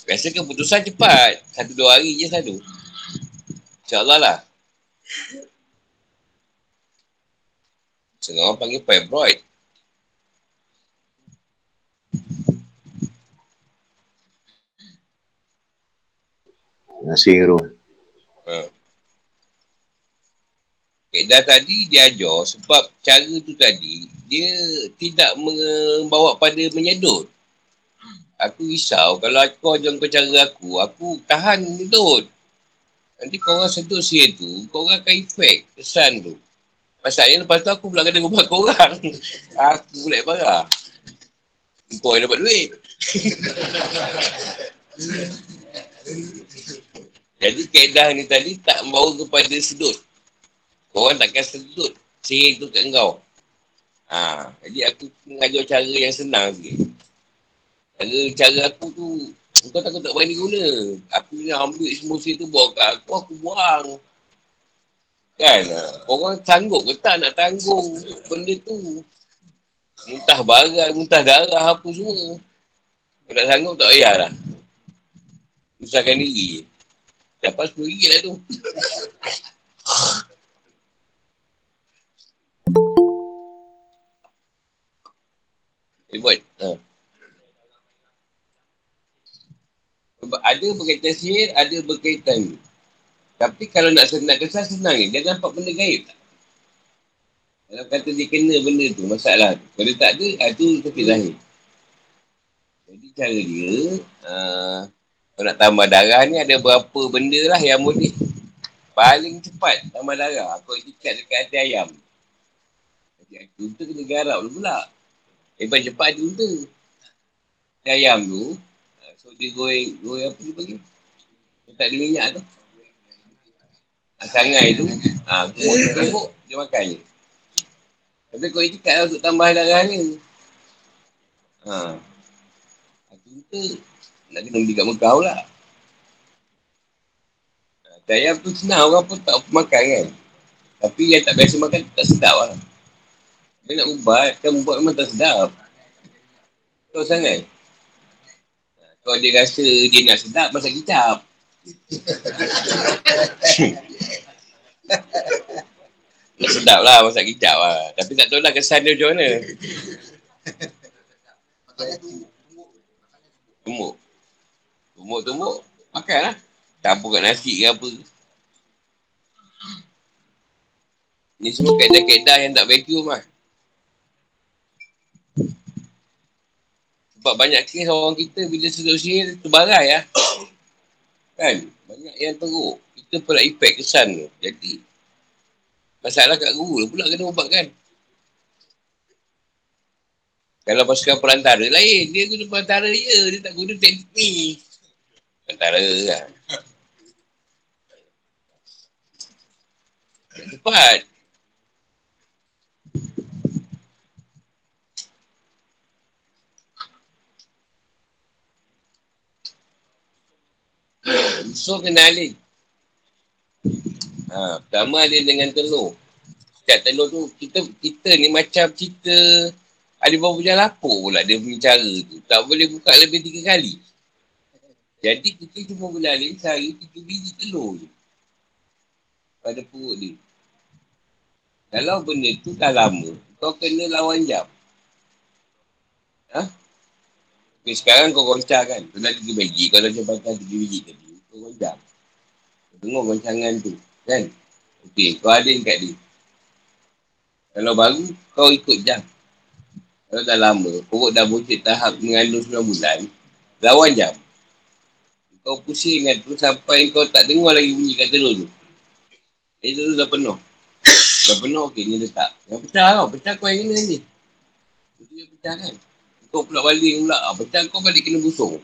Biasa keputusan cepat. Satu dua hari je selalu. InsyaAllah lah. Setengah orang panggil fibroid. Hero. Ha. Kedah tadi dia ajar sebab cara tu tadi dia tidak membawa pada menyedut. Aku risau kalau kau jangan kau cara aku, aku tahan duduk. Nanti kau orang sedut sihir tu, kau orang akan efek kesan tu. Masalahnya lepas tu aku pula kena rumah kau orang. aku pula yang parah. Kau yang dapat duit. Jadi kaedah ni tadi tak membawa kepada sedut. Korang takkan sedut sihir tu kat kau. Ha, jadi aku mengajar cara yang senang sikit. Cara, cara aku tu, kau takut tak berani guna. Aku nak ambil semua sihir tu bawa kat aku, aku buang. Kan? Orang sanggup ke tak nak tanggung benda tu. Muntah barat, muntah darah apa semua. Kau tak sanggup tak payah lah. Usahkan diri. Dapat RM10 lah tu. Eh, buat. Ha. Ada berkaitan sihir, ada berkaitan. Tapi kalau nak senang kesan, senang ni. Dia nampak benda gaib tak? Kalau kata dia kena benda tu, masalah tu. Kalau tak ada, itu ah, sakit zahir. Jadi cara dia, uh, kalau nak tambah darah ni ada berapa benda lah yang boleh paling cepat tambah darah. Kau ikat dekat hati ayam. Jadi, unta kena garap pula. Eh, cepat ada unta. Hati ayam tu, so dia goreng, goreng apa dia panggil? Tak ada minyak tu. Sangai tu, ha, tembok, dia makan je. Tapi kau ikat lah untuk tambah darah ni. Ha. Aku tu nak kena beli kat Mekah pula. Ha, ayam tu senang orang pun tak makan kan. Tapi yang tak biasa makan tak sedap lah. Dia nak ubat, kan ubat memang tak sedap. Kau sangat. Kalau dia rasa dia nak sedap, masak kicap. Nak sedap lah masak kicap lah. Tapi tak tahu lah kesan dia macam mana. Tumuk. Tumuk-tumuk. Makan lah. Campur kat nasi ke apa. Ni semua kaedah-kaedah yang tak vacuum lah. Sebab banyak kes orang kita bila sedut sihir terbarai lah. Kan? Banyak yang teruk. Kita pula efek kesan tu. Jadi Masalah kat guru pula kena ubat kan. Kalau pasukan perantara lain, dia guna perantara je. Dia tak guna teknik ni. Perantara lah. Cepat. So kena alih. Ha, pertama dia dengan telur. Setiap telur tu, kita kita ni macam kita ada berapa bulan lapuk pula dia punya cara tu. Tak boleh buka lebih tiga kali. Jadi kita cuma boleh alih sehari tiga biji telur je. Pada perut dia. Kalau benda tu dah lama, kau kena lawan jam. Ha? Okay, sekarang kau goncang kan. Kau dah tiga biji. Kau dah jempatan tiga biji tadi. Kau goncang. Tengok goncangan tu. Kan? Okey, kau ada kat dia. Kalau baru, kau ikut jam. Kalau dah lama, perut dah bocik tahap mengandung 9 bulan, lawan jam. Kau pusing kan tu sampai kau tak dengar lagi bunyi kat telur tu. Eh, tu dah penuh. Dah penuh, okey, ni letak. Yang pecah tau, pecah kau yang kena ni. Itu yang pecah kan. Kau pula baling pula, ah, pecah kau balik kena busung.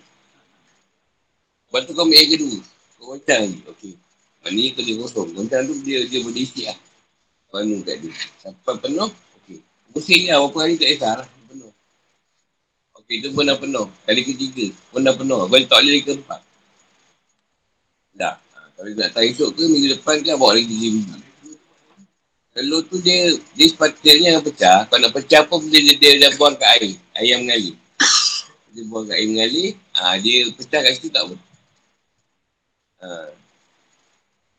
Lepas tu kau ambil yang kedua. Kau macam lagi, okey. Ni kena kosong. Goncang tu dia dia boleh isi lah. Penuh kat dia. Sampai penuh, okey. Pusing lah berapa hari tak kisah lah. Penuh. Okey, tu pun dah penuh. Kali ketiga pun dah penuh. Balik tak boleh keempat. Dah. Ha, kalau nak tahu esok ke minggu depan ke bawa lagi tiga minggu. Telur tu dia, dia sepatutnya yang pecah. Kalau nak pecah pun dia, dia, dia, dia buang kat air. Air yang mengalir. Dia buang kat air mengalir. Ha, dia pecah kat situ tak apa. Ha,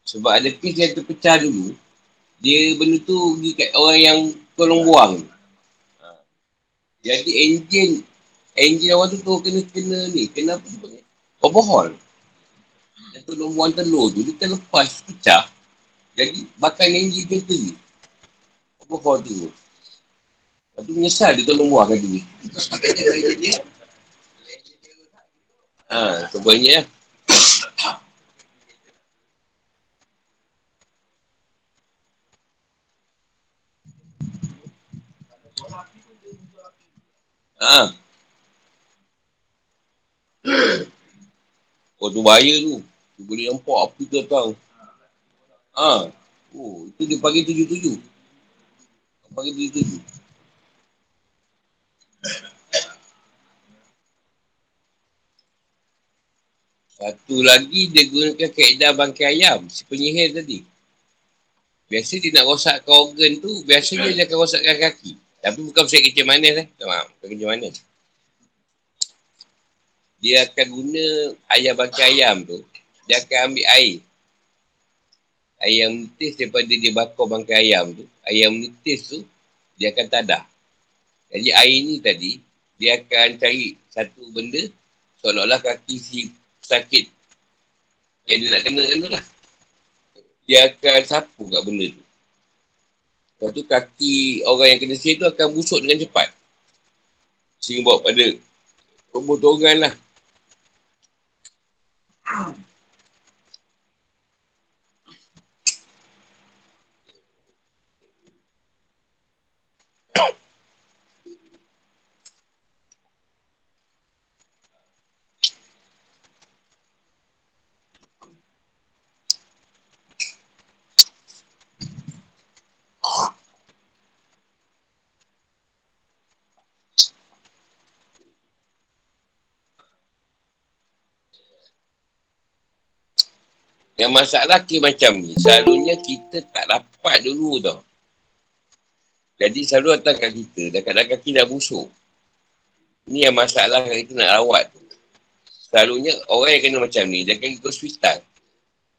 sebab ada piece yang terpecah dulu, dia benda tu pergi kat orang yang tolong buang. Ha. Jadi enjin, enjin orang tu tu kena kena ni, kena apa tu? Overhaul. Yang tolong buang telur tu, dia terlepas, pecah. Jadi bakar enjin kereta ni. Overhaul tu. Lepas tu menyesal dia tolong buang kat ni. Ha, sebenarnya Ha. Oh tu bahaya tu. Dia boleh nampak api tu datang. Ha. Oh, itu dia pagi tujuh-tujuh. Pagi tujuh-tujuh. Satu lagi dia gunakan kaedah bangkai ayam. Si penyihir tadi. Biasa dia nak rosakkan organ tu, biasanya dia akan rosakkan kaki. Tapi bukan pasal kerja manis eh. Tak maaf, bukan kerja manis. Dia akan guna ayam bangkai ayam tu. Dia akan ambil air. Yang nitis daripada dia bakar bangkai ayam tu. Yang nitis tu, dia akan tadah. Jadi air ni tadi, dia akan cari satu benda seolah-olah kaki si sakit yang dia nak kena tu lah. Dia akan sapu kat benda tu. Lepas tu kaki orang yang kena sihir tu akan busuk dengan cepat. Sehingga bawa pada pembotongan lah. Yang masalah ke macam ni, selalunya kita tak dapat dulu tau. Jadi selalu datang kat kita, dah kadang kaki dah busuk. Ni yang masalah kita nak rawat tu. Selalunya orang yang kena macam ni, dia akan ikut hospital.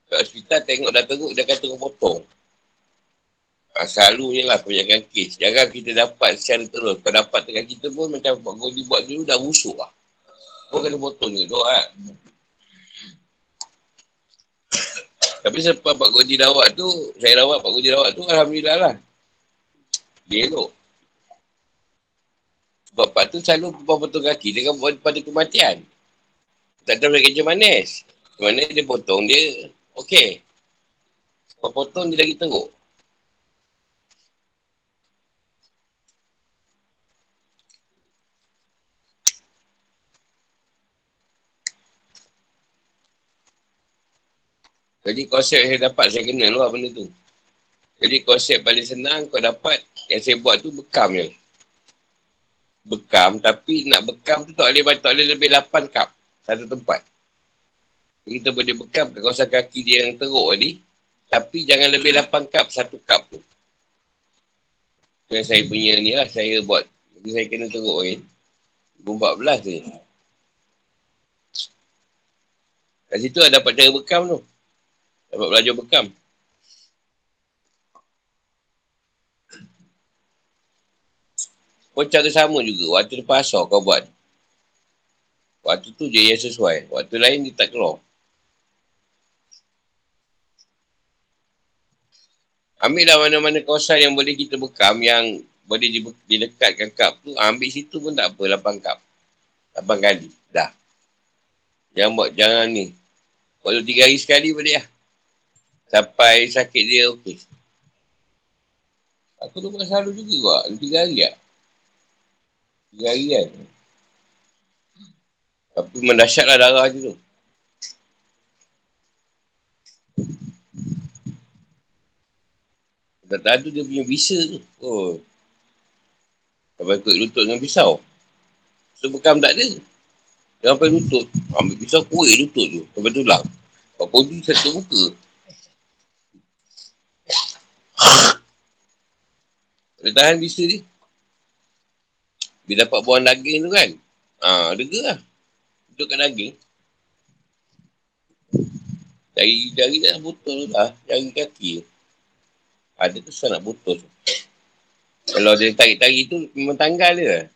Kat hospital tengok dah teruk, dia akan potong. Ha, selalunya lah kebanyakan kes. Jangan kita dapat secara terus. Kalau dapat dengan kita pun macam buat dulu dah busuk lah. Kau kena potong je. Doa. Tapi sebab Pak Godi rawat tu, saya rawat Pak Godi rawat tu, Alhamdulillah lah. Dia elok. Sebab Pak tu selalu potong kaki, dia kan pada kematian. Tak tahu lagi macam manis. Mana dia potong, dia okey. Sebab potong dia lagi teruk. Jadi konsep yang saya dapat, saya kenal lah benda tu. Jadi konsep paling senang kau dapat, yang saya buat tu bekam je. Bekam, tapi nak bekam tu tak boleh, tak boleh lebih 8 cup satu tempat. Kita boleh bekam ke kawasan kaki dia yang teruk ni, tapi jangan lebih 8 cup satu cup tu. Yang saya punya ni lah, saya buat. Jadi saya kena teruk ni. 14 ni. Kat situ ada dapat cara bekam tu. Dapat belajar bekam. Pun cara sama juga. Waktu lepas asal kau buat. Waktu tu je yang sesuai. Waktu lain dia tak keluar. Ambil lah mana-mana kawasan yang boleh kita bekam yang boleh dilekatkan kap tu. Ambil situ pun tak apa. 8 kap. 8 kali. Dah. Jangan buat, jangan ni. Kalau 3 hari sekali boleh lah. Sampai sakit dia okey. Aku tu bukan selalu juga buat. Tiga hari tak? Tiga hari kan? Tapi mendasyatlah darah je tu. Tak tahu dia punya bisa tu. Oh. Sampai ikut lutut dengan pisau. So bekam tak ada. Dia sampai lutut. Ambil pisau kuih lutut tu. Sampai tulang. Apa pun satu muka. Dia tahan bisa ni. Dia dapat buang daging tu kan. Ha, lega lah. Duduk kat daging. Dari jari dah botol dah. Jari kaki. Ada tu susah nak botol. Kalau dia tarik-tarik tu memang tanggal dia.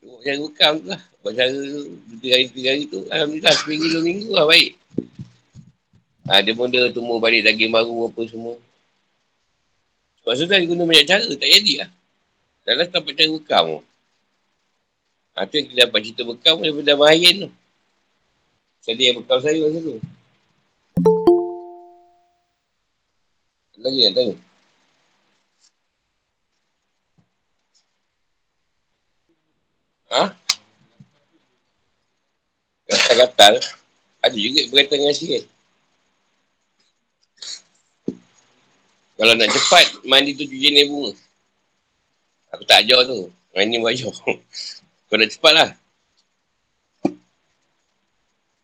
Tengok cara bekam tu lah. Buat cara tiga hari, tiga hari tu. Alhamdulillah seminggu, dua minggu lah baik. Ha, dia pun dia tumbuh balik daging baru apa semua. Sebab tu dia guna banyak cara, tak jadi lah. Dalam tak cara bekam tu. Ha, tu yang kita dapat cerita bekam daripada Mahayan tu. Tadi yang bekam saya masa tu. Lagi nak tanya? Ha? Gatal-gatal. Ada juga berkaitan dengan sihir. Kalau nak cepat, mandi tu tujuh jenis bunga. Aku tak ajar tu. Mandi ajar. Kau nak cepat lah.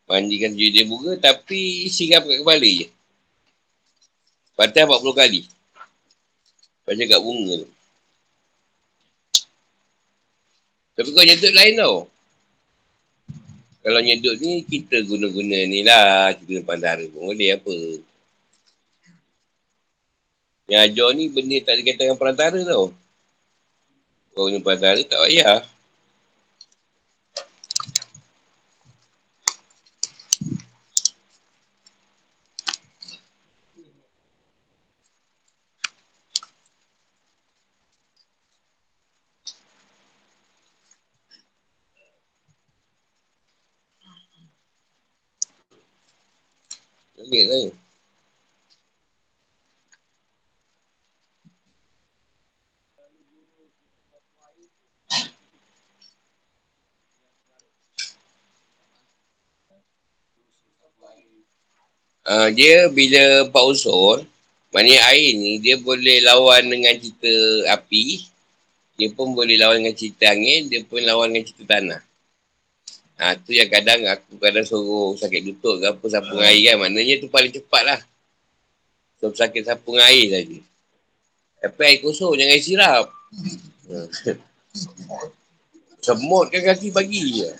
Mandikan tujuh jenis bunga tapi sirap kat kepala je. Patah 40 kali. Baca kat bunga tu. Tapi kau nyedut lain tau. Kalau nyedut ni, kita guna-guna ni lah. Kita guna pandara pun boleh apa. Yang ajar ni benda tak ada kaitan dengan perantara tau. Kau guna perantara tak payah. Sikit lah. Uh, dia bila empat unsur, maknanya air ni dia boleh lawan dengan cerita api, dia pun boleh lawan dengan cerita angin, dia pun lawan dengan cerita tanah. Ha, tu yang kadang aku kadang suruh sakit lutut ke apa sapu air kan. Maknanya tu paling cepat lah. So sakit sapu air saja. Tapi air kosong jangan air sirap. Semut kan kaki pagi je.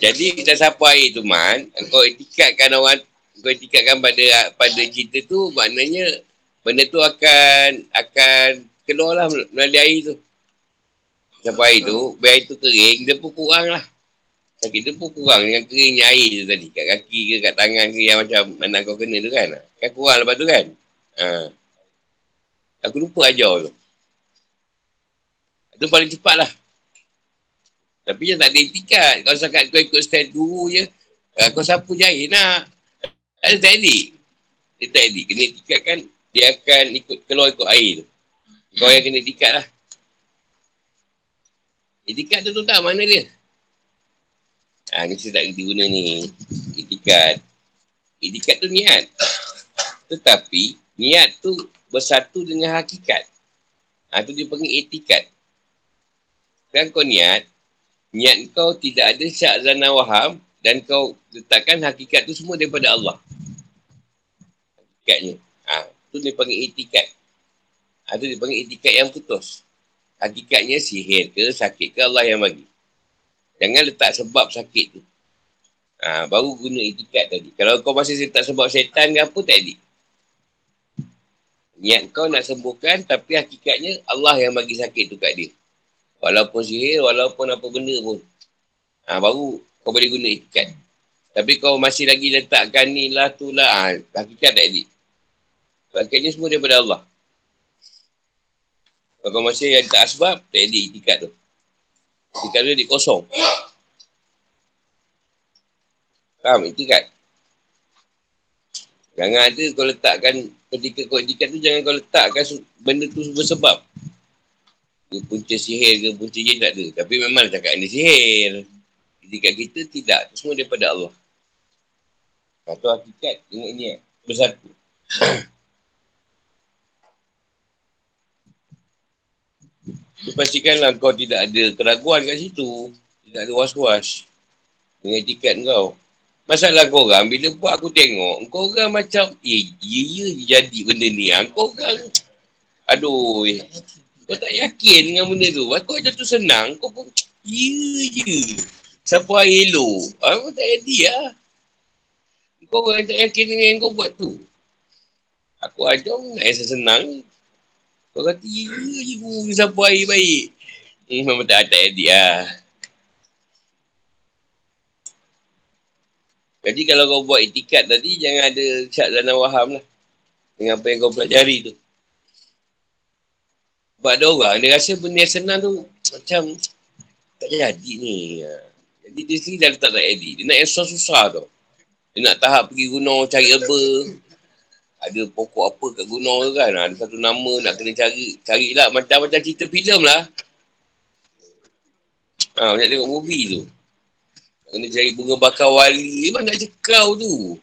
Jadi kita sapu air tu man, kau etikatkan orang, kau etikatkan pada pada cerita tu, maknanya benda tu akan akan keluar lah melalui air tu. Sampai air tu, biar air tu kering, dia pun kurang lah. Sakit dia pun kurang dengan keringnya air tu tadi. Kat kaki ke, kat tangan ke yang macam mana kau kena tu kan. Kan kurang lepas tu kan. Ha. Aku lupa ajar tu. Itu paling cepat lah. Tapi yang tak ada etikat. Kalau sakat kau ikut style guru je, uh, kau sapu jahit nak. Ada teknik. Dia teknik. Kena etikat kan, dia akan ikut keluar ikut air tu. Kau yang kena etikat lah. Itikat tu tu tak mana dia? Ha, ni saya tak kerti guna ni. Itikat. Itikat tu niat. Tetapi, niat tu bersatu dengan hakikat. Ha, tu dia panggil etikat. Kan kau niat, niat kau tidak ada syak zana waham dan kau letakkan hakikat tu semua daripada Allah. Hakikatnya. Ha, tu dia panggil etikat. Ha, tu dia panggil etikat yang putus. Hakikatnya sihir ke sakit ke Allah yang bagi. Jangan letak sebab sakit tu. Ha, baru guna etikat tadi. Kalau kau masih letak sebab setan ke apa, tak ada. Niat kau nak sembuhkan tapi hakikatnya Allah yang bagi sakit tu kat dia. Walaupun sihir, walaupun apa benda pun. Ha, baru kau boleh guna etikat. Tapi kau masih lagi letakkan ni lah tu lah. Ha, hakikat tak ada. Hakikatnya semua daripada Allah. Kalau masih yang tak asbab, tak ada itikat tu. Itikat tu dia kosong. Faham itikat? Jangan ada kau letakkan ketika kau itikat tu, jangan kau letakkan benda tu. Dia punca sihir ke punca je tak ada. Tapi memang cakap ini sihir. Itikat kita tidak. Semua daripada Allah. Satu hakikat, tengok ini eh. Bersatu. Pastikanlah kau tidak ada keraguan kat situ. Tidak ada was-was. Dengan tiket kau. Masalah kau orang, bila buat aku tengok, kau orang macam, eh, ya, ya, jadi benda ni. Ha? Kau orang, aduh, eh. Kau tak yakin dengan benda tu. Kau macam tu senang, kau pun, ya, ya. Siapa elok? Ha? Kau tak jadi lah. Kau orang tak yakin dengan yang kau buat tu. Aku ajar nak rasa senang. Kau kata, ya je ni siapa air baik. Hmm, memang tak ada edit lah. Jadi kalau kau buat itikat tadi, jangan ada syak dan waham lah. Dengan apa yang kau pelajari tu. Sebab ada orang, dia rasa benda yang senang tu macam tak jadi ni. Jadi dia sendiri dah letak tak edit. Dia nak yang susah-susah tu. Dia nak tahap pergi gunung cari apa ada pokok apa kat gunung tu kan. Ada satu nama nak kena cari. Carilah macam-macam cerita filem lah. Ha, banyak tengok movie tu. Kena cari bunga bakar wali. Mana nak cekau tu?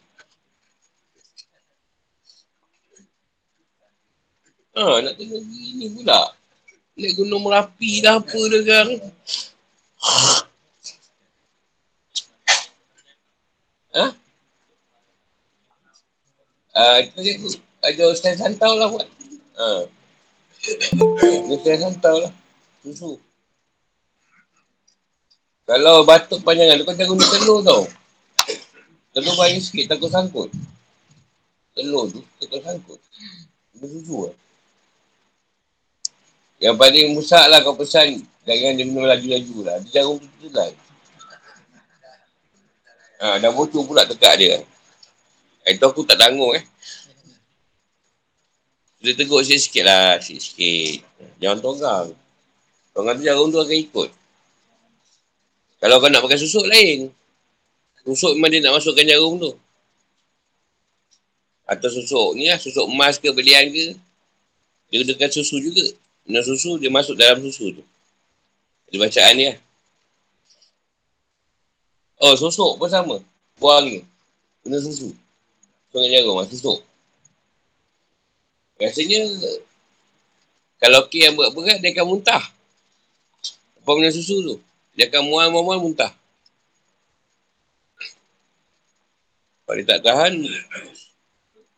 Ha, nak tengok gini pula. Naik gunung Merapi dah apa dah kan. Ha? Uh, ada Ustaz Santau lah buat. Ha. Ustaz Santau lah. Susu. Kalau batuk panjangan tu kau jangan guna telur tau. Telur banyak sikit takut sangkut. Telur tu takut sangkut. Guna susu lah. Yang paling musak lah kau pesan jangan dia minum laju-laju lah. Dia jarum tu tu kan. Ha, dah bocor pula tekak dia. Itu aku tak tanggung eh. Dia tegur sikit-sikit lah. Sikit-sikit. Jangan tonggang. Tonggang tu jarum tu akan ikut. Kalau kau nak pakai susuk lain. Susuk memang dia nak masukkan jarum tu. Atau susuk ni lah. Susuk emas ke belian ke. Dia gunakan susu juga. Minum susu, dia masuk dalam susu tu. Ada bacaan lah. Oh, susuk pun sama. Buang ni. Minum susu. Sungai jarum susuk. Rasanya, kalau okey yang berat-berat, dia akan muntah. Apa minum susu tu? Dia akan mual-mual muntah. Kalau dia tak tahan,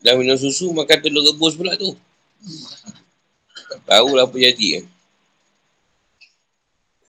dah minum susu, makan telur rebus pula tu. Tahu lah apa jadi kan.